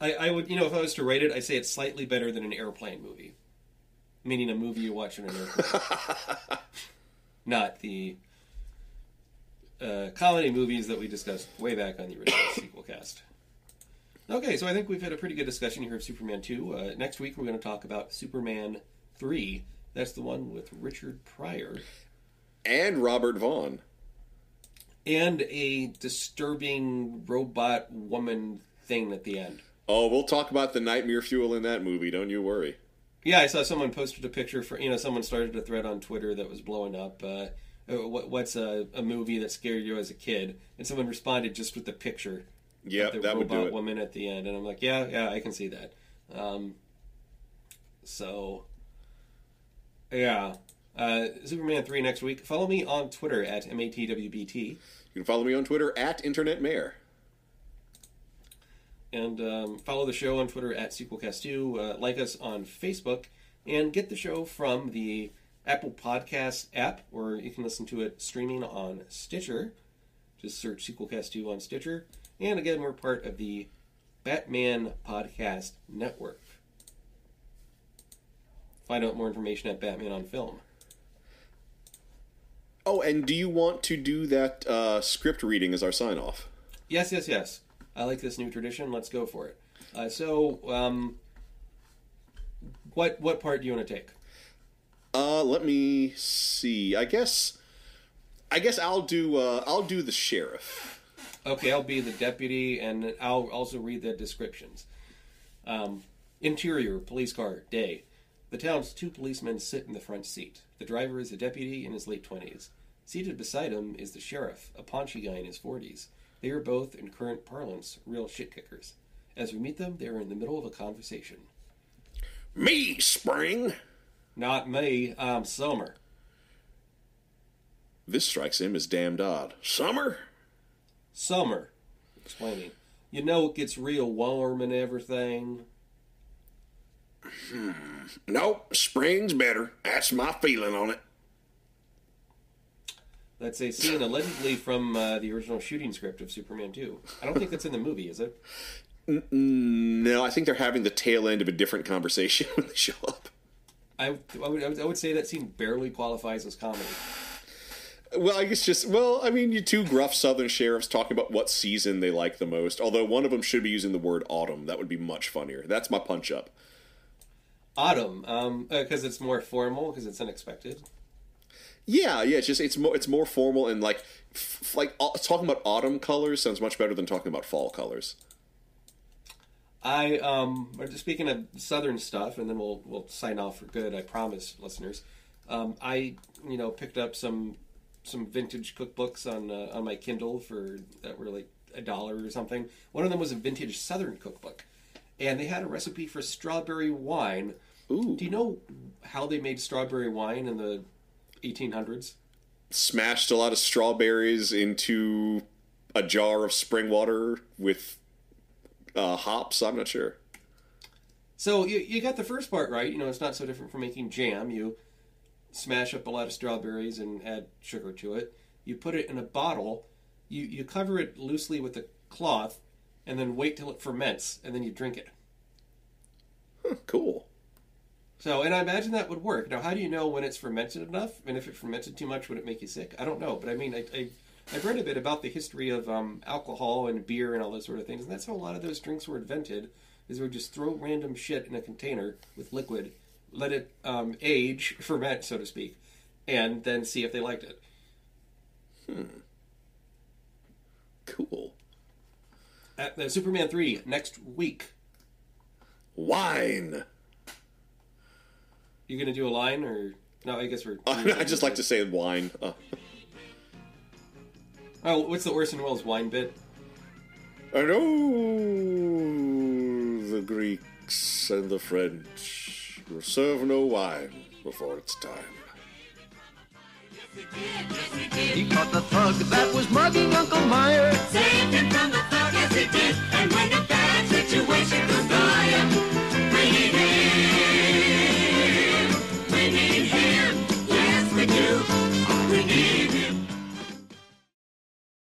I, I would, you know, if I was to rate it, I'd say it's slightly better than an airplane movie, meaning a movie you watch in an airplane, not the uh, comedy movies that we discussed way back on the original sequel cast. Okay, so I think we've had a pretty good discussion here of Superman 2. Uh, next week we're going to talk about Superman 3. That's the one with Richard Pryor.
And Robert Vaughn.
And a disturbing robot woman thing at the end.
Oh, we'll talk about the nightmare fuel in that movie. Don't you worry.
Yeah, I saw someone posted a picture for, you know, someone started a thread on Twitter that was blowing up. Uh, uh, what, what's a, a movie that scared you as a kid? And someone responded just with the picture.
Yeah,
the
that would do
robot
it.
woman at the end, and I'm like, yeah, yeah, I can see that. Um, so, yeah, uh, Superman three next week. Follow me on Twitter at matwbt,
You can follow me on Twitter at Internet Mayor.
And um, follow the show on Twitter at sequelcast2. Uh, like us on Facebook, and get the show from the Apple Podcast app, or you can listen to it streaming on Stitcher. Just search Sequelcast2 on Stitcher. And again, we're part of the Batman Podcast Network. Find out more information at Batman on Film.
Oh, and do you want to do that uh, script reading as our sign off?
Yes, yes, yes. I like this new tradition. Let's go for it. Uh, so, um, what what part do you want to take?
Uh, let me see. I guess, I guess I'll do. Uh, I'll do the sheriff.
Okay, I'll be the deputy, and I'll also read the descriptions. Um, interior, police car, day. The town's two policemen sit in the front seat. The driver is a deputy in his late 20s. Seated beside him is the sheriff, a paunchy guy in his 40s. They are both, in current parlance, real shit kickers. As we meet them, they are in the middle of a conversation.
Me, Spring.
Not me, I'm Summer.
This strikes him as damned odd. Summer.
Summer, explaining. You know it gets real warm and everything. Hmm.
Nope, spring's better. That's my feeling on it.
That's a scene allegedly from uh, the original shooting script of Superman 2. I don't think that's in the movie, is it?
No, I think they're having the tail end of a different conversation when they show up.
I, I, would, I would- I would say that scene barely qualifies as comedy.
Well, I guess just well, I mean, you two gruff Southern sheriffs talking about what season they like the most. Although one of them should be using the word autumn. That would be much funnier. That's my punch up.
Autumn, because it's more formal, because it's unexpected.
Yeah, yeah. It's just it's more it's more formal and like f- like au- talking about autumn colors sounds much better than talking about fall colors.
I um speaking of southern stuff, and then we'll we'll sign off for good. I promise, listeners. Um, I you know picked up some some vintage cookbooks on uh, on my Kindle for that were like a dollar or something. One of them was a vintage southern cookbook, and they had a recipe for strawberry wine.
Ooh,
Do you know how they made strawberry wine in the 1800s?
smashed a lot of strawberries into a jar of spring water with uh, hops. I'm not sure.
So you, you got the first part right. You know, it's not so different from making jam. You smash up a lot of strawberries and add sugar to it. You put it in a bottle. You you cover it loosely with a cloth, and then wait till it ferments, and then you drink it.
Huh, cool.
So, and I imagine that would work. Now, how do you know when it's fermented enough? And if it fermented too much, would it make you sick? I don't know, but I mean, I, I I've read a bit about the history of um, alcohol and beer and all those sort of things, and that's how a lot of those drinks were invented. Is they would just throw random shit in a container with liquid, let it um, age, ferment, so to speak, and then see if they liked it. Hmm.
Cool.
At the Superman three next week.
Wine.
You gonna do a line or no? I guess we're.
I just like to say wine. Uh,
Oh, what's the Orson Welles wine bit?
I know the Greeks and the French will serve no wine before it's time.
He caught the thug that was mugging Uncle Meyer.
Saved him from the thug, yes he did. And when the bad situation goes